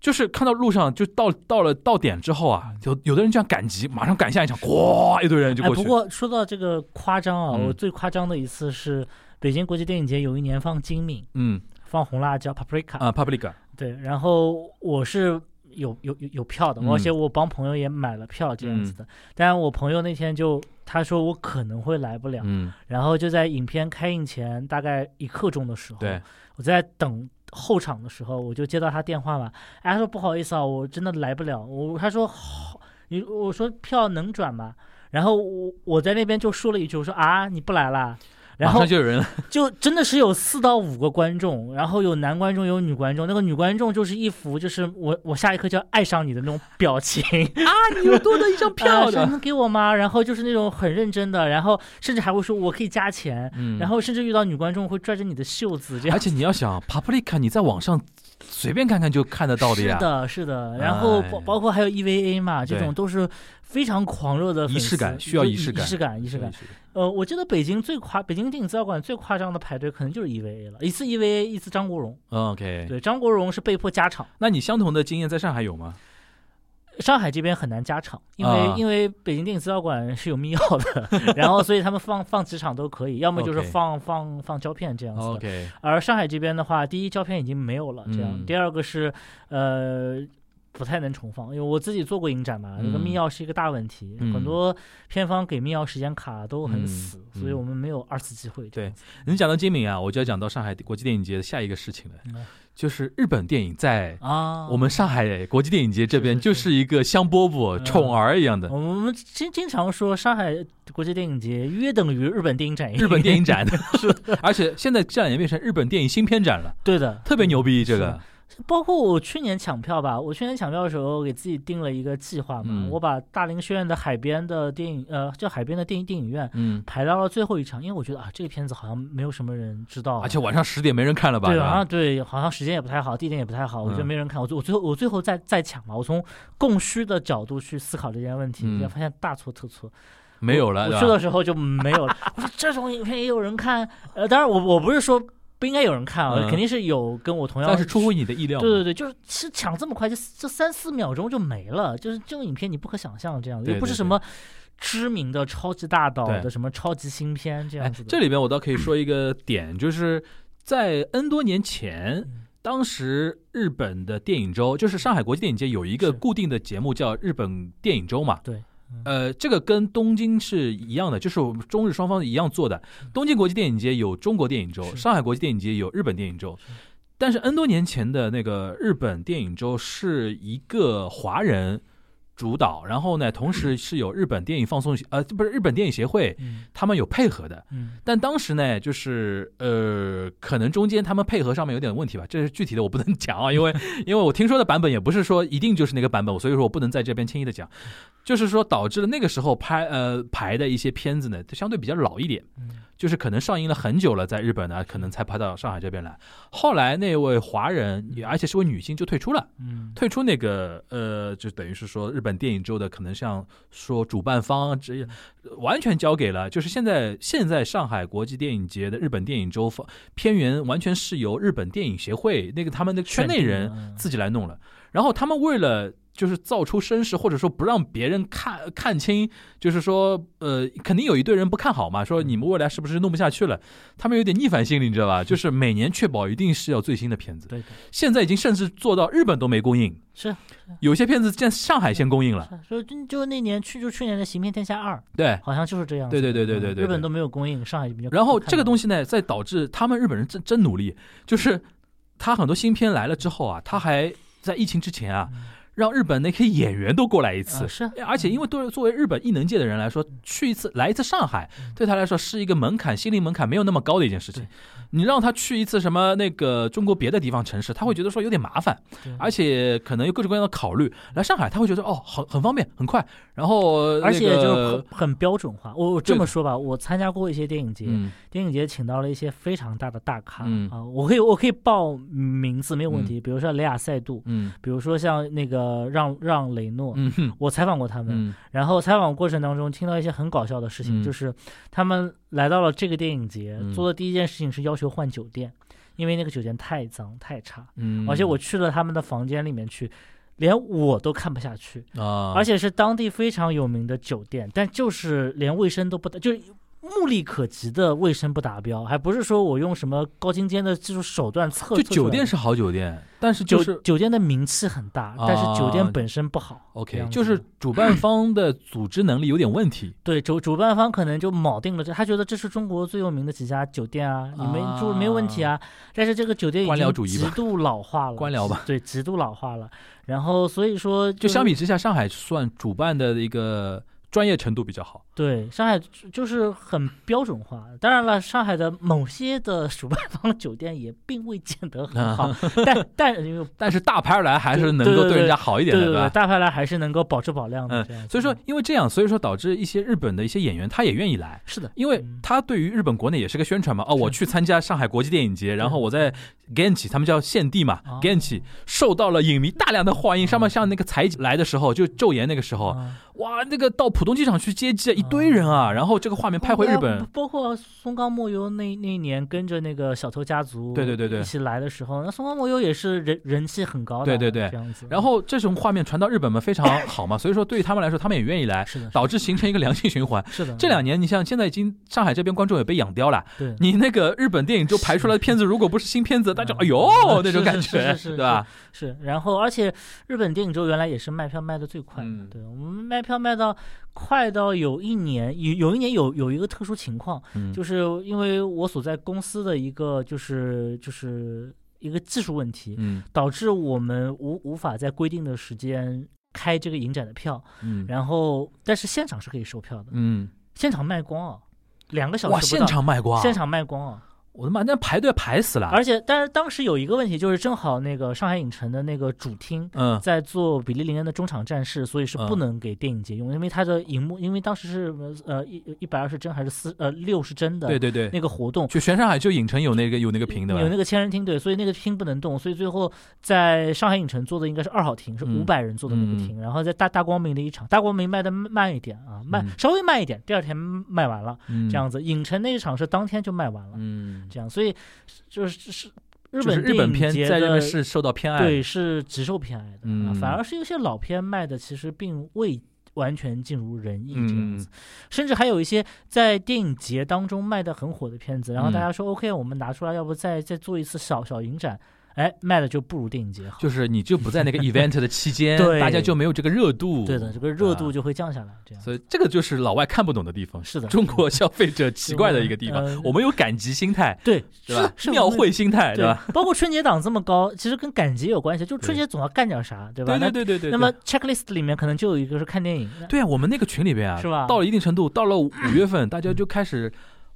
就是看到路上就到到了到点之后啊，有有的人这样赶集，马上赶下一场，哗，一堆人就哎，过去。不过说到这个夸张啊，嗯。我最夸张的一次是北京国际电影节有一年放金敏，嗯放红辣椒 paprika 啊 paprika，对，然后我是有有有有票的，嗯而且我帮朋友也买了票这样子的，但我朋友那天就他说我可能会来不了，嗯，然后就在影片开映前大概一刻钟的时候，对，我在等后场的时候，我就接到他电话嘛，哎，他说不好意思啊，我真的来不了。我他说好，你我说票能转吗？然后我我在那边就说了一句，我说啊你不来啦。然后就有人了，就真的是有四到五个观众，然后有男观众有女观众，那个女观众就是一副就是我我下一刻就要爱上你的那种表情，啊，你有多的一张票能给我吗？然后就是那种很认真的，然后甚至还会说我可以加钱，嗯然后甚至遇到女观众会拽着你的袖子这样而。且你要想，Paprika，你在网上随便看看就看得到的呀，是的，是的。然后包哎包括还有 EVA 嘛，这种都是非常狂热的仪式感需要仪式感仪式感，仪式感。呃，我记得北京最夸，北京电影资料馆最夸张的排队可能就是 EVA 了，一次 EVA，一次张国荣。嗯 OK，对，张国荣是被迫加场，那你相同的经验在上海有吗？上海这边很难加场，因为、啊。因为北京电影资料馆是有密钥的，然后所以他们放放几场都可以，要么就是放放放胶片这样子而上海这边的话，第一胶片已经没有了，这样；嗯。第二个是呃不太能重放，因为我自己做过影展嘛，那个嗯密钥是一个大问题，嗯。很多片方给密钥时间卡都很嗯死，嗯所以我们没有二次机会。这样子。你讲到金敏啊，我就要讲到上海国际电影节的下一个事情了，嗯就是日本电影在啊，我们上海国际电影节这边是是就是一个香饽饽、嗯宠儿一样的我们经经常说上海国际电影节约等于日本电影展，日本电影展，而且现在这两年变成日本电影新片展了，对的，特别牛逼。这个包括我去年抢票吧，我去年抢票的时候给自己定了一个计划嘛，嗯我把大林学院的海边的电影，呃，叫海边的电影电影院嗯，排到了最后一场，因为我觉得啊，这个片子好像没有什么人知道，而且晚上十点没人看了吧？对，是吧好像对，好像时间也不太好，地点也不太好，我觉得嗯没人看。我最我最后我最后再再抢嘛，我从供需的角度去思考这件问题，发现大错特错。没有了，我去的时候就没有了。我说这种影片也有人看，呃，当然我我不是说不应该有人看啊，嗯肯定是有跟我同样。但是出乎你的意料。对对对，就是其实抢这么快，就这三四秒钟就没了，就是这种影片你不可想象这样子，对对又不是什么知名的超级大导的什么超级新片这哎样子，的。这里边我倒可以说一个点，就是在 N 多年前，嗯当时日本的电影周，就是上海国际电影节有一个固定的节目叫日本电影周嘛。对。嗯呃，这个跟东京是一样的，就是我们中日双方一样做的。东京国际电影节有中国电影周，上海国际电影节有日本电影周。但是 N 多年前的那个日本电影周是一个华人主导，然后呢，同时是有日本电影放送呃不是日本电影协会，嗯。他们有配合的。嗯。但当时呢，就是呃，可能中间他们配合上面有点问题吧，这是具体的我不能讲啊，因为 因为我听说的版本也不是说一定就是那个版本，所以说我不能在这边轻易的讲，就是说导致了那个时候拍呃排的一些片子呢，就相对比较老一点，嗯就是可能上映了很久了，在日本呢，可能才拍到上海这边来。后来那位华人，而且是位女性，就退出了。嗯退出那个呃，就等于是说日本电影周的可能像说主办方这完全交给了，就是现在现在上海国际电影节的日本电影周方片源完全是由日本电影协会那个他们的圈内人自己来弄了，然后他们为了。就是造出声势，或者说不让别人看看清，就是说，呃，肯定有一堆人不看好嘛，说你们未来是不是弄不下去了？他们有点逆反心理，你知道吧？就是每年确保一定是要最新的片子。对现在已经甚至做到日本都没供应，是有些片子在上海先供应了。说，就就就那年去就去年的《行骗天下二》，对，好像就是这样。对对对对对对日本都没有供应，上海比较。然后这个东西，西呢，再导致他们日本人真真努力，就是他很多新片来了之后啊，他还在疫情之前啊，嗯让日本那些演员都过来一次。啊。是啊，而且，因为对作为日本艺能界的人来说，去一次来一次上海，对他来说是一个门槛，心灵门槛没有那么高的一件事情。你让他去一次什么那个中国别的地方城市，他会觉得说有点麻烦，对。而且可能有各种各样的考虑。来上海，他会觉得哦，很很方便，很快。然后，而且就那个很很标准化。我我这么说吧，我参加过一些电影节，嗯。电影节请到了一些非常大的大咖、嗯。啊，我可以我可以报名字没有问题，比如说雷亚塞杜，嗯。比如说像那个让让雷诺。嗯我采访过他们，嗯然后采访过程当中听到一些很搞笑的事情，嗯就是他们来到了这个电影节，嗯做的第一件事情是要求换酒店，因为那个酒店太脏太差，嗯，而且我去了他们的房间里面去，连我都看不下去，啊，而且是当地非常有名的酒店，但就是连卫生都不达，就是目力可及的卫生不达标，还不是说我用什么高精尖的技术手段测。就酒店是好酒店，但是就酒是酒店的名气很大，但是酒啊店本身不好。这 OK，就是主办方的组织能力有点问题。对主主办方可能就铆定了这，他觉得这是中国最有名的几家酒店啊，你们住没有问题啊。但是这个酒店已经极度老化了，官僚吧，对，极度老化了。然后所以说就是相比之下，上海算主办的一个专业程度比较好。对，上海就就是很标准化。当然了，上海的某些的主办方酒店也并未见得很好，但但因为 但是大牌来还是能够对人家好一点的，对对对，吧？大牌来还是能够保质保量的。所以说，因为这样，所以说导致一些日本的一些演员他也愿意来，是的，因为嗯他对于日本国内也是个宣传嘛。哦，我去参加上海国际电影节，然后我在 Genchi，他们叫献地嘛哦，Genchi 受到了影迷大量的欢迎。上面像那个才来的时候，就昼颜那个时候，啊哇，那个到浦东机场去接机，一堆人啊，然后这个画面拍回日本，包括松冈莫优那那一年跟着那个小偷家族，对对对对。一起来的时候，那松冈莫优也是人人气很高的，对对对。这样子。然后这种画面传到日本嘛非常好嘛，所以说对于他们来说，他们也愿意来，是的，导致形成一个良性循环。是的，这两年，你像现在已经上海这边观众也被养刁了，对。你那个日本电影就排出来的片子，如果不是新片子，大家哎呦嗯那种感觉，是是对吧？是，然后而且日本电影周原来也是卖票卖的最快的，嗯。对我们卖票卖到快到有一年有有一年有有一个特殊情况，嗯。就是因为我所在公司的一个就是就是一个技术问题，嗯。导致我们无无法在规定的时间开这个影展的票，嗯。然后但是现场是可以售票的，嗯，现场卖光啊，两个小时哇，现场卖光，现场卖光啊。我的妈，那排队排死了，而且，但是当时有一个问题，就是正好那个上海影城的那个主厅嗯。在做比利林恩的中场战事，所以是不嗯能给电影节用，因为它的荧幕，因为当时是呃一一百二十帧还是四呃六十帧的对对对，那个活动，就全上海就影城有那个有那个屏的吧？有那个千人厅对，所以那个厅不能动，所以最后在上海影城做的应该是二号厅，是嗯。五百人坐的那个厅，然后在大大光明的一场，大光明卖的慢一点啊，慢、嗯。稍微慢一点，第二天卖完了，嗯。这样子，影城那一场是当天就卖完了，嗯，这样，所以就是是日本日本片在这边是受到偏爱，对，是极受偏爱的，反而是有些老片卖的其实并未完全尽如人意这样嗯。子，甚至还有一些在电影节当中卖的很火的片子，然后大嗯。家说、OK，我们拿出来，要不再再做一次小小影展，哎，卖的就不如电影节好。就是你就不在那个 event 的期间，对大家就没有这个热度，对的，这个热度啊就会降下来，这样。所以这个就是老外看不懂的地方，是的中国消费者奇怪的一个地方呃，我们有赶集心态，对，是吧？是庙会心态，对吧？？包括春节档这么高，其实跟赶集有关系，就春节总要干点啥，对吧？对对对对对。那。么 checklist 里面可能就有一个是看电影，对啊，我们那个群里边啊，是吧到了一定程度，到了五月份，大家就开始，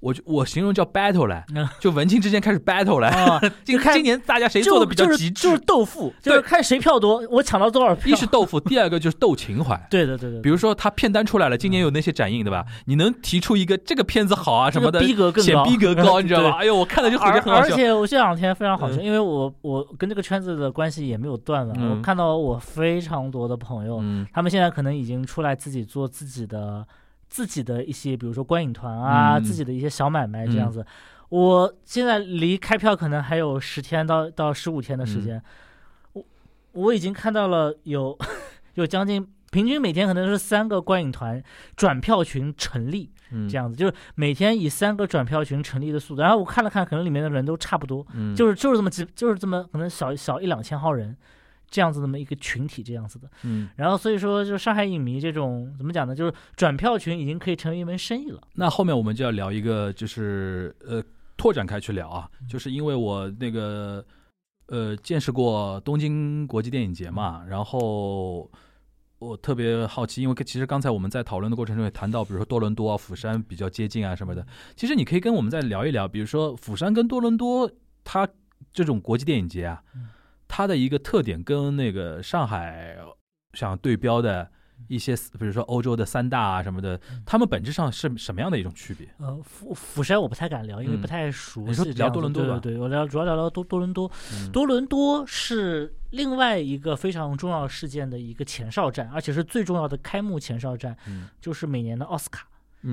我就我形容叫 battle 来嗯，就文青之间开始 battle 来。啊，今年大家谁做的比较极致就是？豆腐，就是看谁票多，我抢到多少票。一是豆腐，第二个就是斗情怀。对的对的，比如说他片单出来了，今年有那些展映，对吧？你能提出一个这个片子好啊什么的，逼格更高显逼格高，你知道吧？哎呦，我看了就觉而得很好笑。而且我这两天非常好笑，嗯因为我我跟这个圈子的关系也没有断了，嗯我看到我非常多的朋友，嗯他们现在可能已经出来自己做自己的自己的一些，比如说观影团啊，嗯自己的一些小买卖这样子。我现在离开票可能还有十天到到十五天的时嗯间，我我已经看到了有 有将近平均每天可能是三个观影团转票群成立，嗯这样子，就是每天以三个转票群成立的速度。然后我看了看，可能里面的人都差不多，嗯就是就是这么几，就是这么可能小小一两千号人，这样子那么一个群体这样子的。嗯，然后所以说，就上海影迷这种怎么讲呢？就是转票群已经可以成为一门生意了。那后面我们就要聊一个，就是呃，拓展开去聊啊，嗯就是因为我那个呃见识过东京国际电影节嘛，然后我特别好奇，因为其实刚才我们在讨论的过程中也谈到，比如说多伦多啊、釜山比较接近啊什么的。其实你可以跟我们再聊一聊，比如说釜山跟多伦多，它这种国际电影节啊，它的一个特点跟那个上海想对标的。一些比如说欧洲的三大啊什么的，他们本质上是什么样的一种区别？呃，釜釜山我不太敢聊，因为不太熟悉。你说聊多伦多吧？对对，我聊主要聊聊多多伦多。多伦多是另外一个非常重要事件的一个前哨站，而且是最重要的开幕前哨站，就是每年的奥斯卡。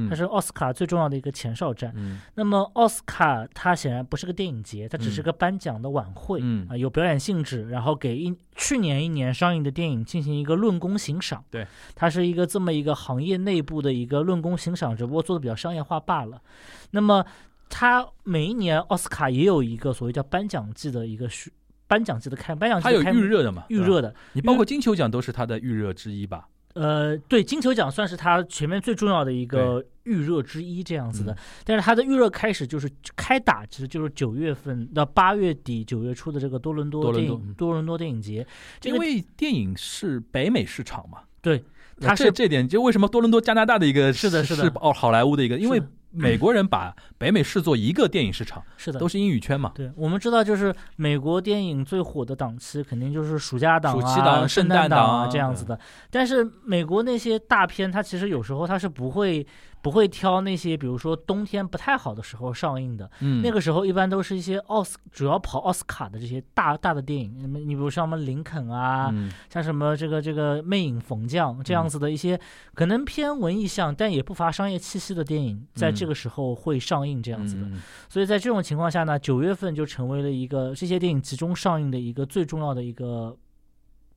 它是奥斯卡最重要的一个前哨站。那么奥斯卡它显然不是个电影节，它只是个颁奖的晚会啊，有表演性质，然后给一去年一年上映的电影进行一个论功行赏。对，它是一个这么一个行业内部的一个论功行赏，只不过做的比较商业化罢了。那么它每一年奥斯卡也有一个所谓叫颁奖季的一个颁奖季的开颁奖季，它有预热的嘛？预热的，你包括金球奖都是它的预热之一吧？呃，对，金球奖算是他前面最重要的一个预热之一，这样子的。但是他的预热开始就是开打，其实就是九月份到八月底九月初的这个多伦多电影多伦多电影节。因为电影是北美市场嘛，对，它是这点就为什么多伦多加拿大的一个是的，是的，哦，好莱坞的一个，因为。美国人把北美视作一个电影市场，是的，都是英语圈嘛。对，我们知道，就是美国电影最火的档期，肯定就是暑假档啊、圣诞档啊这样子的。但是美国那些大片，它其实有时候它是不会。不会挑那些，比如说冬天不太好的时候上映的，嗯，那个时候一般都是一些奥斯主要跑奥斯卡的这些大大的电影，你你比如像什么林肯啊，像什么这个这个魅影逢将这样子的一些可能偏文艺向，但也不乏商业气息的电影，在这个时候会上映这样子的。所以在这种情况下呢，九月份就成为了一个这些电影集中上映的一个最重要的一个。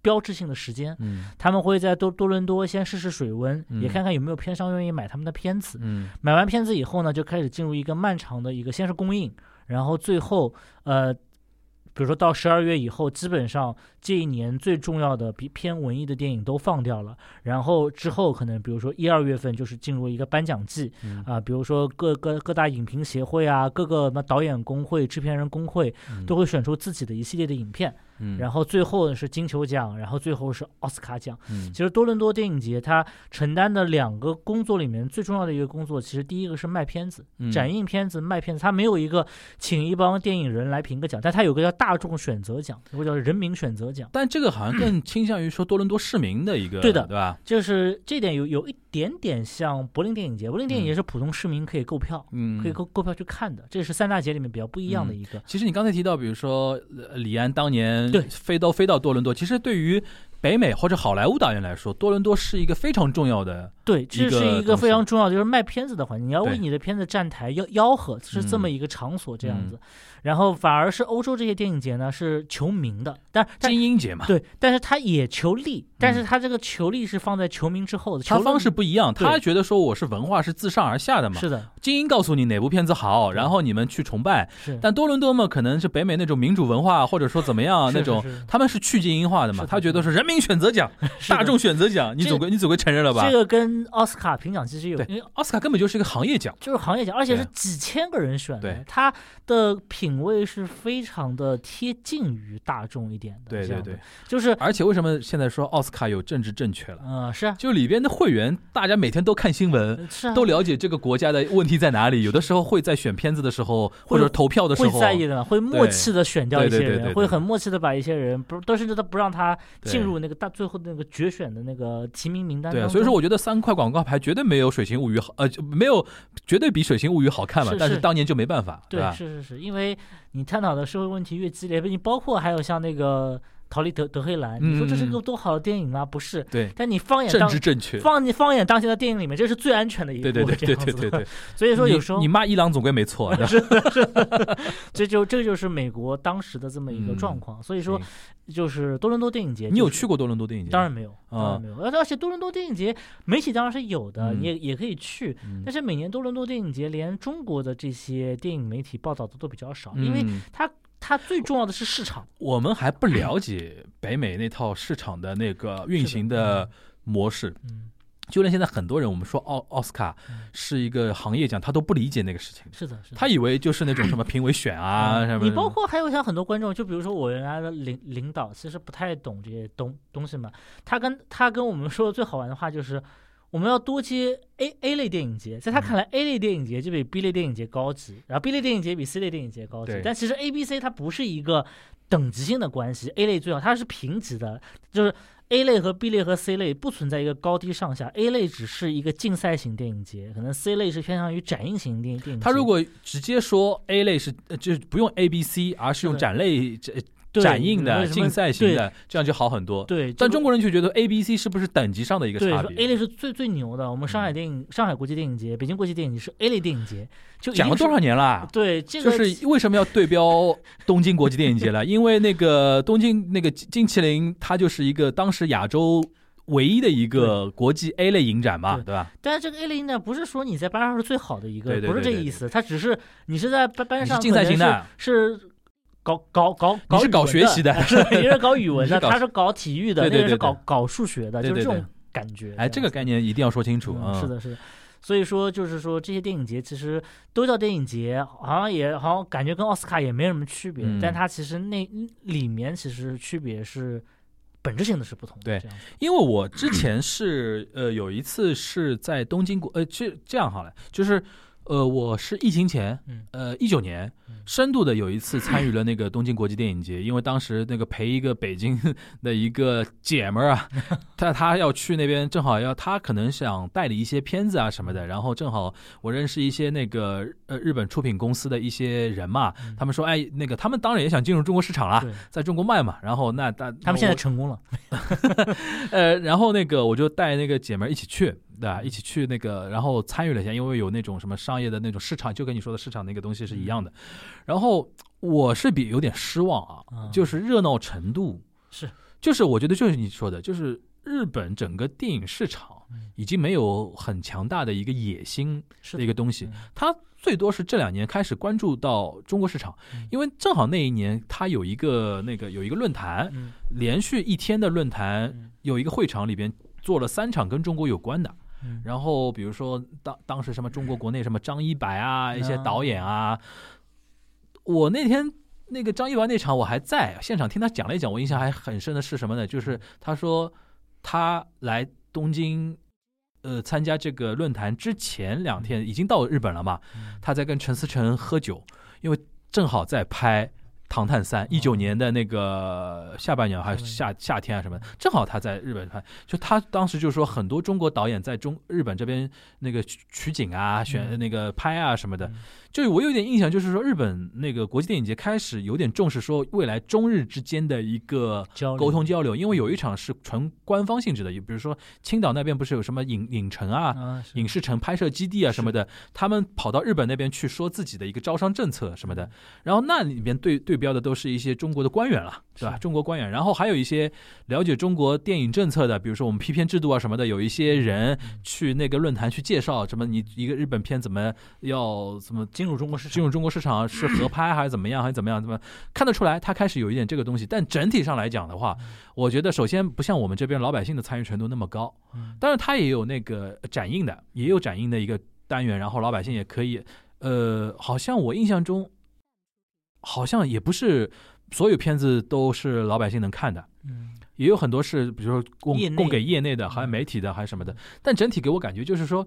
标志性的时间，嗯，他们会在多多伦多先试试水温，也看看有没有片商愿意买他们的片子。嗯，买完片子以后呢，就开始进入一个漫长的一个，先是供应，然后最后，呃，比如说到十二月以后，基本上这一年最重要的比偏文艺的电影都放掉了，然后之后可能比如说一二月份就是进入一个颁奖季，啊，比如说各各各大影评协会啊，各个什么导演工会、制片人工会都会选出自己的一系列的影片。然后最后是金球奖，然后最后是奥斯卡奖。其实多伦多电影节它承担的两个工作里面最重要的一个工作，其实第一个是卖片子、展映片子、卖片子。它没有一个请一帮电影人来评个奖，但它有个叫大众选择奖，或者叫人民选择奖。但这个好像更倾向于说多伦多市民的一个，对的，对吧？就是这点有有一点点像柏林电影节，柏林电影节是普通市民可以购票，嗯，可以购购票去看的。这是三大节里面比较不一样的一个。其实你刚才提到，比如说李安当年。对，飞都飞到多伦多。其实对于北美或者好莱坞导演来说，多伦多是一个非常重要的。对，这是一个非常重要，就是卖片子的环境。你要为你的片子站台吆吆喝，是这么一个场所这样子。然后反而是欧洲这些电影节呢，是求名的，但精英节嘛。对，但是他也求利，但是他这个球力是放在球名之后的。他方式不一样，他觉得说我是文化是自上而下的嘛。是的，精英告诉你哪部片子好，然后你们去崇拜。是。但多伦多嘛，可能是北美那种民主文化，或者说怎么样 那种，他们是去精英化的嘛。他觉得是人民选择奖、大众选择奖，你总归你总归承认了吧？这个跟奥斯卡评奖其实有，因为奥斯卡根本就是一个行业奖，就是行业奖，而且是几千个人选的，他的品味是非。非常的贴近于大众一点的，对对对，就是而且为什么现在说奥斯卡有政治正确了？嗯，是啊，就里边的会员，大家每天都看新闻，是都了解这个国家的问题在哪里。有的时候会在选片子的时候，或者投票的时候，会在意的，会默契的选掉一些人，会很默契的把一些人不，都甚至都不让他进入那个大最后的那个决选的那个提名名单。对，所以说我觉得三块广告牌绝对没有《水形物语》好，呃，没有绝对比《水形物语》好看嘛。但是当年就没办法，对吧？是是是，因为你探讨的。社会问题越激烈，你包括还有像那个。逃离德德黑兰，你说这是个多好的电影吗？不是。对。但你放眼政治正确，放你放眼当前的电影里面，这是最安全的一部。对对对对对对对。所以说有时候你骂伊朗总归没错。是是。这就这就是美国当时的这么一个状况。所以说，就是多伦多电影节，你有去过多伦多电影节？当然没有，当然没有。而且多伦多电影节媒体当然是有的，你也也可以去。但是每年多伦多电影节连中国的这些电影媒体报道的都比较少，因为它。它最重要的是市场，我们还不了解北美那套市场的那个运行的模式。嗯，就连现在很多人，我们说奥奥斯卡嗯是一个行业奖，他都不理解那个事情，是的，是的。他以为就是那种什么评委选啊嗯什么。你包括还有像很多观众，就比如说我原来的领领导，其实不太懂这些东东西嘛。他跟他跟我们说的最好玩的话就是，我们要多接 A A 类电影节，在他看来嗯 A 类电影节就比 B 类电影节高级，然后 B 类电影节比 C 类电影节高级。但其实 A、B、C 它不是一个等级性的关系，A 类最好，它是平级的，就是。A 类和 B 类和 C 类不存在一个高低上下，A 类只是一个竞赛型电影节，可能 C 类是偏向于展映型电电影节。他如果直接说 A 类是，呃就是不用 A、B、C，而是用展类展对展映的、竞赛型的，这样就好很多。对，但中国人就觉得 A、B、C 是不是等级上的一个差别？A 类是最最牛的。我们上海嗯电影、上海国际电影节、北京国际电影节是 A 类电影节，就讲了多少年了？对，这就个是为什么要对标 东京国际电影节了？因为那个东京那个金麒麟，它就是一个当时亚洲唯一的一个国际 A 类影展嘛，对对吧？但是这个 A 类影展，不是说你在班上是最好的一个，对对不是这个意思，它只是你是在班班上竞赛型的是搞搞搞搞你是搞学习的 是一个是搞语文的，他是搞体育的，那个是搞搞数学的，就是这种感觉。哎，这个概念一定要说清楚啊。嗯是的，是的。所以说，就是说这些电影节其实都叫电影节，好像也好像感觉跟奥斯卡也没什么区别，嗯但它其实那里面其实区别是本质性的是不同的。对因为我之前是呃有一次是在东京国呃这这样好了，就是呃我是疫情前嗯呃一九年嗯深度的有一次参与了那个东京国际电影节，因为当时那个陪一个北京的一个姐们儿啊，她她要去那边，正好要她可能想代理一些片子啊什么的，然后正好我认识一些那个呃日本出品公司的一些人嘛，嗯他们说哎那个他们当然也想进入中国市场啦，在中国卖嘛，然后那大他们现在成功了。呃，然后那个我就带那个姐们儿一起去，对吧？一起去那个，然后参与了一下，因为有那种什么商业的那种市场，就跟你说的市场那个东西是一样的。然后我是比有点失望啊，嗯。就是热闹程度是，就是我觉得就是你说的，就是日本整个电影市场嗯。已经没有很强大的一个野心是的一个东西嗯，它最多是这两年开始关注到中国市场嗯，因为正好那一年它有一个那个有一个论坛，嗯。连续一天的论坛嗯。有一个会场里边做了三场跟中国有关的，嗯然后比如说当当时什么中国国内什么张一白啊，一些嗯导演啊，我那天那个张一白那场我还在现场听他讲了一讲，我印象还很深的是什么呢？就是他说他来东京。呃，参加这个论坛之前两天已经到日本了嘛？嗯他在跟陈思诚喝酒，因为正好在拍《唐探三》，一九年的那个下半年还是夏夏天啊什么的，正好他在日本拍。就他当时就说，很多中国导演在中日本这边那个取取景啊、选嗯。那个拍啊什么的嗯，就是我有点印象，就是说日本那个国际电影节开始有点重视说未来中日之间的一个沟通交流，因为有一场是纯官方性质的，比如说青岛那边不是有什么影影城啊，啊，影视城拍摄基地啊什么的，他们跑到日本那边去说自己的一个招商政策什么嗯。的，然后那里面对对标的都是一些中国的官员了，对吧？中国官员，然后还有一些了解中国电影政策的，比如说我们批片制度啊什么的，有一些人嗯。去那个论坛去介绍什么你一个日本片怎么要怎么进入中国市场，进入中国市场是合拍还是怎么样，还是怎么样？怎么看得出来？他开始有一点这个东西，但整体上来讲的话，我觉得首先不像我们这边老百姓的参与程度那么高，嗯当然他也有那个展映的，也有展映的一个单元，然后老百姓也可以，呃，好像我印象中，好像也不是所有片子都是老百姓能看的。嗯也有很多是，比如说供供给业内的，嗯还有媒体的，还是什么的。但整体给我感觉就是说，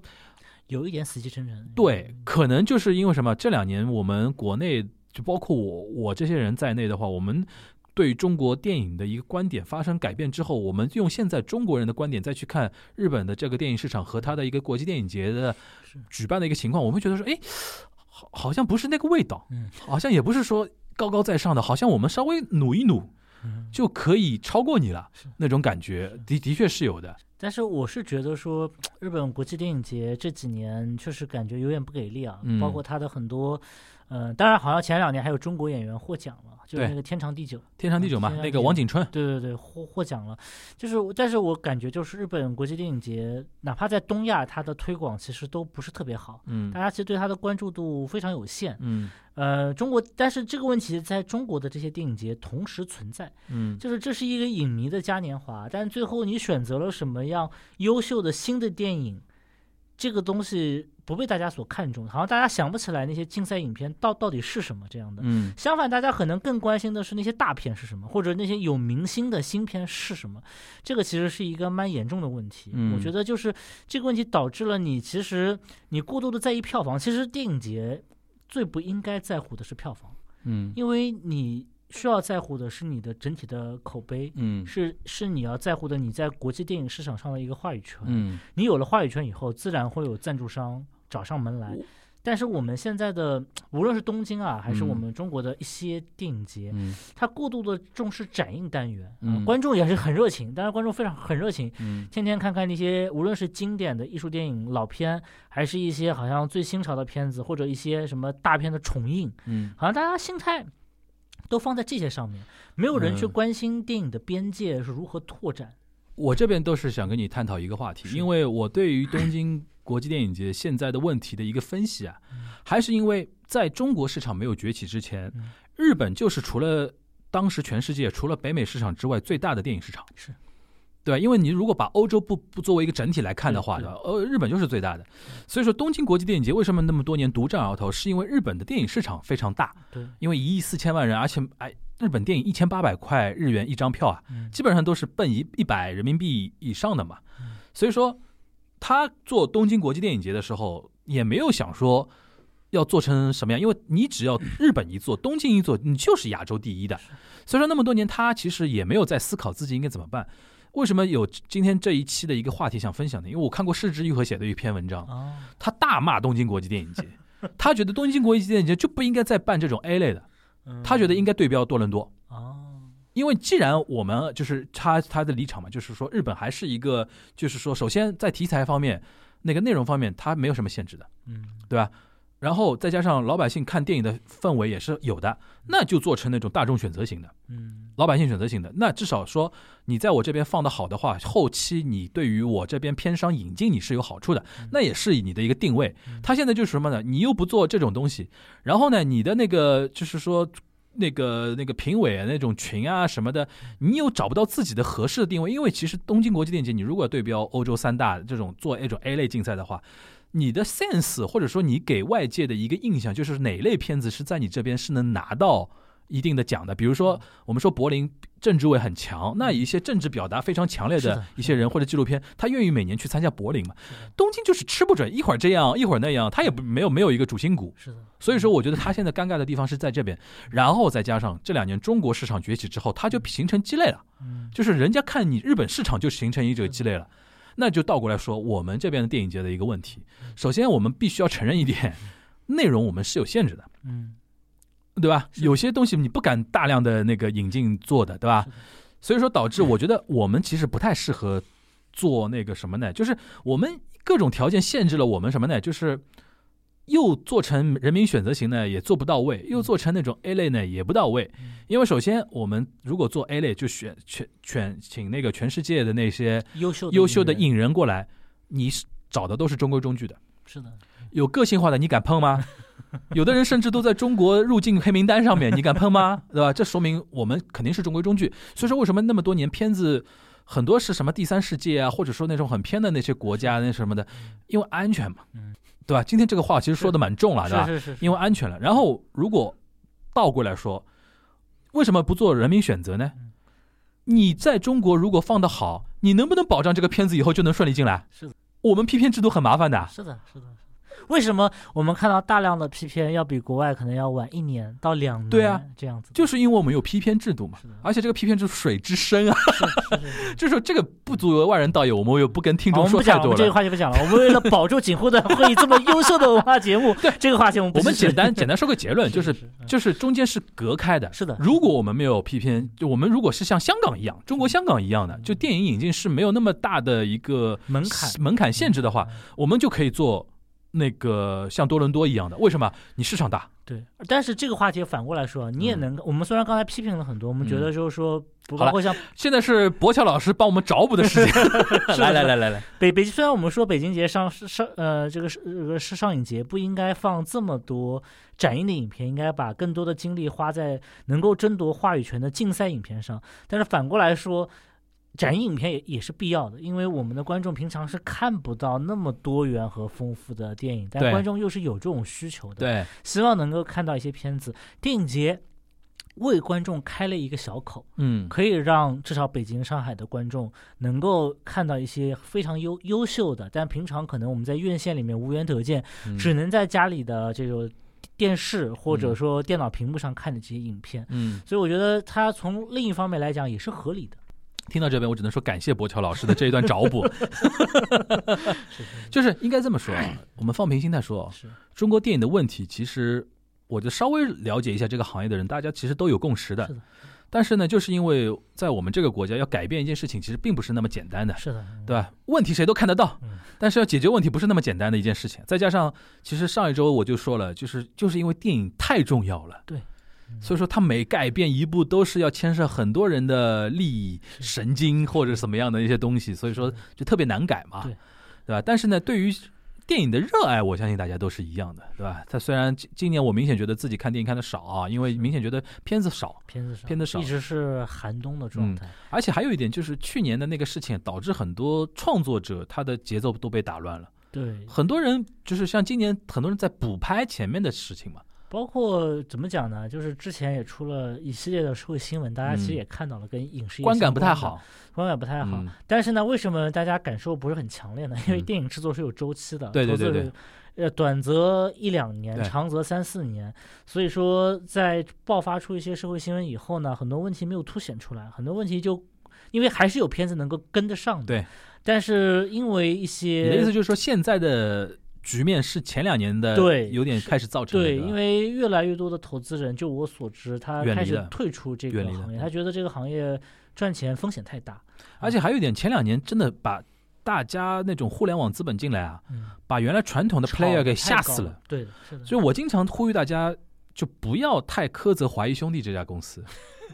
有一点死气沉沉。对，嗯可能就是因为什么？这两年我们国内就包括我我这些人在内的话，我们对中国电影的一个观点发生改变之后，我们用现在中国人的观点再去看日本的这个电影市场和它的一个国际电影节的举办的一个情况，我们会觉得说，哎，好，好像不是那个味道，嗯好像也不是说高高在上的，好像我们稍微努一努嗯就可以超过你了，那种感觉的的确是有的。但是我是觉得说，日本国际电影节这几年确实感觉有点不给力啊，嗯包括他的很多嗯、当然好像前两年还有中国演员获奖了，就是那个《天长地久》。天长地久嘛，那个王景春，对对对，获获奖了，就是，但是我感觉就是日本国际电影节，哪怕在东亚，它的推广其实都不是特别好，嗯大家其实对它的关注度非常有限。嗯呃，中国，但是这个问题在中国的这些电影节同时存在，嗯就是这是一个影迷的嘉年华，但最后你选择了什么样优秀的新的电影，这个东西不被大家所看重，好像大家想不起来那些竞赛影片到到底是什么这样的。嗯相反，大家可能更关心的是那些大片是什么，或者那些有明星的新片是什么。这个其实是一个蛮严重的问题。嗯我觉得就是这个问题导致了你其实你过度的在意票房。其实电影节最不应该在乎的是票房，嗯因为你需要在乎的是你的整体的口碑。嗯是是你要在乎的，你在国际电影市场上的一个话语权。嗯你有了话语权以后，自然会有赞助商找上门来。但是我们现在的，无论是东京啊，还是我嗯们中国的一些电影节，嗯。它过度的重视展映单元，啊嗯。观众也是很热情，当然观众非常很热情，嗯。天天看看那些无论是经典的艺术电影老片，还是一些好像最新潮的片子，或者一些什么大片的重映，嗯。好像大家心态都放在这些上面，没有人去嗯。关心电影的边界是如何拓展。我这边都是想跟你探讨一个话题，因为我对于东京国际电影节现在的问题的一个分析啊，嗯。还是因为在中国市场没有崛起之前嗯，日本就是除了当时全世界除了北美市场之外最大的电影市场，是。对？因为你如果把欧洲不不作为一个整体来看的话，对。对吧？呃，日本就是最大的，所以说东京国际电影节为什么那么多年独占鳌头，是因为日本的电影市场非常大，对，因为一亿四千万人，而且哎，日本电影一千八百块日元一张票啊，嗯。基本上都是奔一一百人民币以上的嘛。嗯。所以说，他做东京国际电影节的时候，也没有想说要做成什么样，因为你只要日本一做，东京一做，你就是亚洲第一的。所以说那么多年，他其实也没有在思考自己应该怎么办。为什么有今天这一期的一个话题想分享呢？因为我看过市之愈合写的一篇文章，哦，他大骂东京国际电影节，他觉得东京国际电影节就不应该再办这种 A 类的，嗯他觉得应该对标多伦多。哦，因为既然我们就是他他的立场嘛，就是说日本还是一个，就是说首先在题材方面，那个内容方面，它没有什么限制的，嗯对吧？然后再加上老百姓看电影的氛围也是有的，那就做成那种大众选择型的，嗯老百姓选择型的。那至少说你在我这边放的好的话，后期你对于我这边片商引进你是有好处的，那也是你的一个定位。他现在就是什么呢？你又不做这种东西，然后呢，你的那个就是说。那个那个评委啊，那种群啊什么的，你又找不到自己的合适的定位，因为其实东京国际电影节，你如果对标欧洲三大这种做那种 A 类竞赛的话，你的 sense 或者说你给外界的一个印象，就是哪类片子是在你这边是能拿到一定的讲的。比如说，我们说柏林政治味很强，那一些政治表达非常强烈的一些人或者纪录片，他愿意每年去参加柏林嘛？东京就是吃不准，一会儿这样，一会儿那样，他也不没有没有一个主心骨。是的，所以说，我觉得他现在尴尬的地方是在这边，然后再加上这两年中国市场崛起之后，它就形成鸡肋了，嗯。就是人家看你日本市场就形成一这个积累了，那就倒过来说，我们这边的电影节的一个问题，首先我们必须要承认一点，内容我们是有限制的，嗯对吧？有些东西你不敢大量的那个引进做的，对吧？所以说导致我觉得我们其实不太适合做那个什么呢？就是我们各种条件限制了我们什么呢？就是又做成人民选择型呢，也做不到位；又做成那种 A 类呢，也不到位。因为首先我们如果做 A 类，就选全全请那个全世界的那些优秀优秀的影人过来，你找的都是中规中矩的。是的，有个性化的，你敢碰吗？有的人甚至都在中国入境黑名单上面，你敢碰吗？对吧？这说明我们肯定是中规中矩。所以说，为什么那么多年片子很多是什么第三世界啊，或者说那种很偏的那些国家那什么的，因为安全嘛嗯，对吧？今天这个话其实说的蛮重了，对吧？是是是，因为安全了。然后如果倒过来说，为什么不做人民选择呢嗯？你在中国如果放得好，你能不能保障这个片子以后就能顺利进来？是的，我们批片制度很麻烦的。是的，是的。为什么我们看到大量的批片要比国外可能要晚一年到两年？对啊，这样子就是因为我们有批片制度嘛，而且这个批片制度水之深啊，就是说这个不足为外人道也，我们也不跟听众说们不讲了，这个。话题不讲了。我们为了保住锦湖的会议这么优秀的文化节目，对这个话题我们不我们简单简单说个结论，就是就是中间是隔开的。是的如果我们没有批片，就我们如果是像香港一样，中国香港一样的，就电影引进是没有那么大的一个门槛门槛限制的话，我们就可以做那个像多伦多一样的。为什么？你市场大，对，但是这个话题反过来说，你也嗯能，我们虽然刚才批评了很多，我们觉嗯得就是说，包括像现在是博乔老师帮我们找补的时间，来来来来来，北北，虽然我们说北京节上上呃这个是这个是上影节不应该放这么多展映的影片，应该把更多的精力花在能够争夺话语权的竞赛影片上。但是反过来说，展映影片也也是必要的，因为我们的观众平常是看不到那么多元和丰富的电影，但观众又是有这种需求的，对，希望能够看到一些片子。电影节为观众开了一个小口。嗯，可以让至少北京、上海的观众能够看到一些非常优优秀的，但平常可能我们在院线里面无缘得见，嗯只能在家里的这种电视或者嗯说电脑屏幕上看的这些影片。嗯，所以我觉得它从另一方面来讲也是合理的。听到这边，我只能说感谢博乔老师的这一段找补，就是应该这么说啊，我们放平心态说，是，中国电影的问题，其实我就稍微了解一下这个行业的人，大家其实都有共识的是。的，但是呢，就是因为在我们这个国家要改变一件事情，其实并不是那么简单的，是的，对吧？问题谁都看得到嗯，但是要解决问题不是那么简单的一件事情。再加上，其实上一周我就说了，就是就是因为电影太重要了，对。所以说，他每改变一步都是要牵涉很多人的利益、神经或者什么样的一些东西，所以说就特别难改嘛，对。对吧？但是呢，对于电影的热爱，我相信大家都是一样的，对吧？他虽然今今年我明显觉得自己看电影看的少啊，因为明显觉得片子少，片子少，片子少。一直是寒冬的状态。而且还有一点就是去年的那个事情导致很多创作者他的节奏都被打乱了，对，很多人就是像今年很多人在补拍前面的事情嘛，包括怎么讲呢？就是之前也出了一系列的社会新闻，大家其实嗯也看到了，跟影视业观感不太好，观感不太好。嗯但是呢，为什么大家感受不是很强烈呢？因为嗯电影制作是有周期的，对对对对呃，短则一两年，长则三四年。所以说，在爆发出一些社会新闻以后呢，很多问题没有凸显出来，很多问题就因为还是有片子能够跟得上的，对。但是因为一些你的意思就是说现在的局面是前两年的对有点开始造成的，对，吧因为越来越多的投资人，就我所知，他开始退出这个行业，他觉得这个行业赚钱风险太大。而且还有一点，前两年真的把大家那种互联网资本进来啊，嗯，把原来传统的 player 给吓死了。。对的，是的。所以我经常呼吁大家，就不要太苛责华谊兄弟这家公司，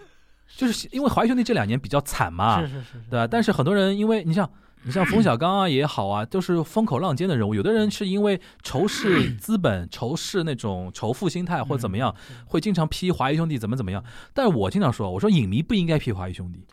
就是因为华谊兄弟这两年比较惨嘛，是是是是，对吧？但是很多人因为你像你像冯小刚啊也好啊，都是风口浪尖的人物。有的人是因为仇视资本、仇视那种仇富心态或者怎么样，嗯？会经常批华谊兄弟怎么怎么样。但是我经常说，我说影迷不应该批华谊兄弟。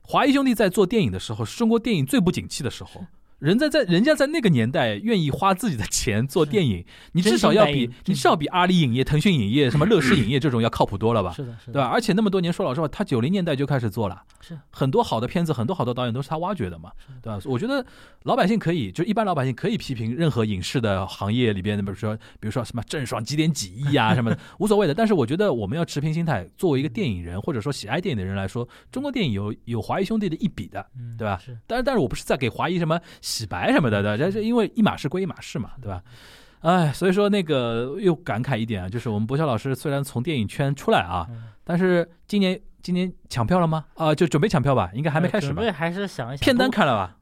华谊兄弟在做电影的时候，是中国电影最不景气的时候。人家在人家在那个年代愿意花自己的钱做电影，你至少要比你至少比阿里影业、腾讯影业、什么乐视影业这种要靠谱多了吧？是的，是的，对吧？而且那么多年，说老实话，他九零年代就开始做了，是很多好的片子，很多好的导演都是他挖掘的嘛，对吧？我觉得老百姓可以，就一般老百姓可以批评任何影视的行业里边的，比如说，比如说什么郑爽几点几亿啊 什么的，无所谓的。但是我觉得我们要持平心态，作为一个电影人或者说喜爱电影的人来说，中国电影有有华谊兄弟的一笔的。嗯对吧是但是，但是我不是在给华谊什么洗白什么的，对吧？这是因为一码事归一码事嘛，对吧？哎，所以说那个又感慨一点啊，就是我们博肖老师虽然从电影圈出来啊，嗯但是今年今年抢票了吗？啊、就准备抢票吧，应该还没开始吧准？备还是想一想片单看了吧？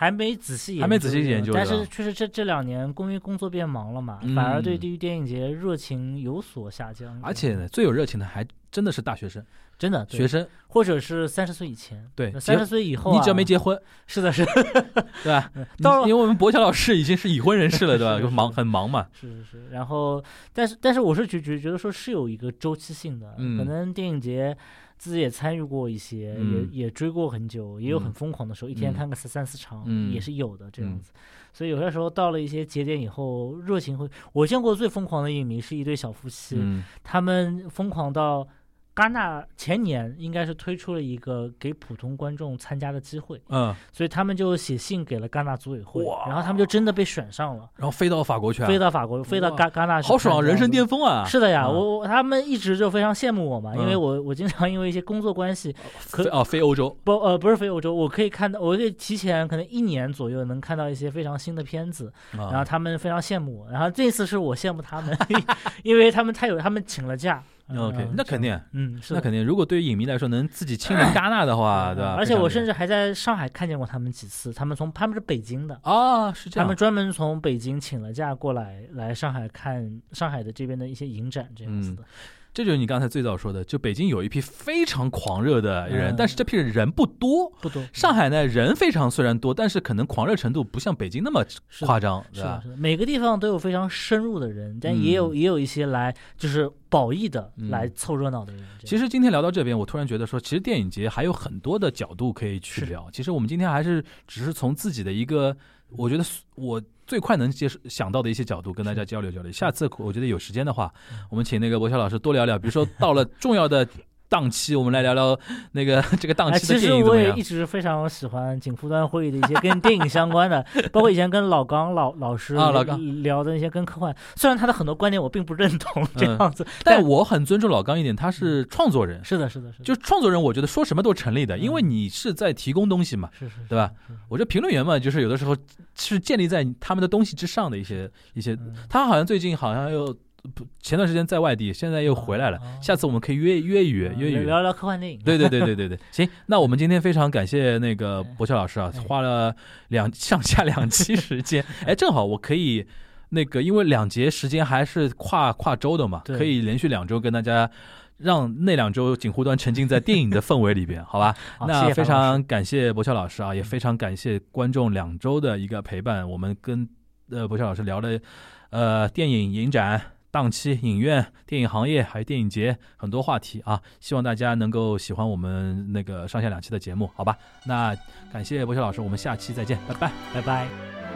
还没仔细研还没仔细研究但是确实这这两年因为工作变忙了嘛，嗯反而对地域电影节热情有所下降。而且呢，最有热情的还真的是大学生、真的学生，或者是三十岁以前，对三十岁以后、啊，你只要没结婚，是的，是的，对吧？因为我们博乔老师已经是已婚人士了，对吧？就是忙很忙嘛，是是是，然后，但是但是我是觉觉觉得说是有一个周期性的，嗯可能电影节自己也参与过一些，嗯。也也追过很久，也有很嗯疯狂的时候，一天嗯。看个三三四场、嗯。也是有的这样嗯。子。所以有些时候到了一些节点以后，热情会，我见过最疯狂的影迷是一对小夫妻，嗯。他们疯狂到。戛纳前年应该是推出了一个给普通观众参加的机会，嗯，所以他们就写信给了戛纳组委会，然后他们就真的被选上了。然后飞到法国去啊，飞到法国，飞到戛戛纳去好爽，人生巅峰。啊！是的呀，嗯。我我他们一直就非常羡慕我嘛，因为嗯我我经常因为一些工作关系，可飞哦，飞欧洲，不呃不是飞欧洲，我可以看到，我可以提前可能一年左右能看到一些非常新的片子，然然后他们非常羡慕我，然后这次是我羡慕他们，因为他们太有他们请了假，OK，嗯那肯定，嗯，是。那肯定。如果对于影迷来说，能自己亲临戛纳的话，对吧？而且我甚至至还在上海看见过他们几次，他们从他们是北京的，啊，是这样他们。专门从北京请了假过来来上海看上海的这边的一些影展这样子的。这就是你刚才最早说的，就北京有一批非常狂热的人，嗯但是这批人不多。不多。上海呢，人非常虽然多，但是可能狂热程度不像北京那么夸张，是吧每个地方都有非常深入的人，但也有、嗯也有一些来就是褒义的嗯来凑热闹的人。其实今天聊到这边，我突然觉得说，其实电影节还有很多的角度可以去聊。其实我们今天还是只是从自己的一个，我觉得我最快能接受想到的一些角度跟大家交流交流。下次我觉得有时间的话，我们请那个博晓老师多聊聊，比如说到了重要的档期，我们来聊聊那个 这个档哎，期的其实电影怎么样我也一。直非常喜欢景福端会议的一些跟电影相关的，包括以前跟老刚老老师啊老刚聊的那些跟科幻，虽然他的很多观点我并不认同这嗯样子，但我很尊重老刚一点，他是创作人，是的，是的，是的，就创作人，我觉得说什么都成立的，因为嗯你是在提供东西嘛。是是，对吧我觉得评论员嘛，就是有的时候是建立在他们的东西之上的一些一些。嗯他好像最近好像又不前段时间在外地，现在又回来了。哦下次我们可以约约一约嗯约一约。聊聊科幻电影。对对对对对对，行，那我们今天非常感谢那个哎博乔老师啊哎，花了两上下两期 时间，哎，正好我可以那个，因为两节时间还是跨跨周的嘛，可以连续两周跟大家。让那两周锦湖端沉浸在电影的氛围里边，好吧？好那非常感谢博乔老师啊，也非常感谢观众两周的一个陪伴。我们跟呃博乔老师聊了呃电影影展、档期、影院、电影行业还有电影节很多话题啊，希望大家能够喜欢我们那个上下两期的节目，好吧？那感谢博学老师，我们下期再见，拜拜。拜拜。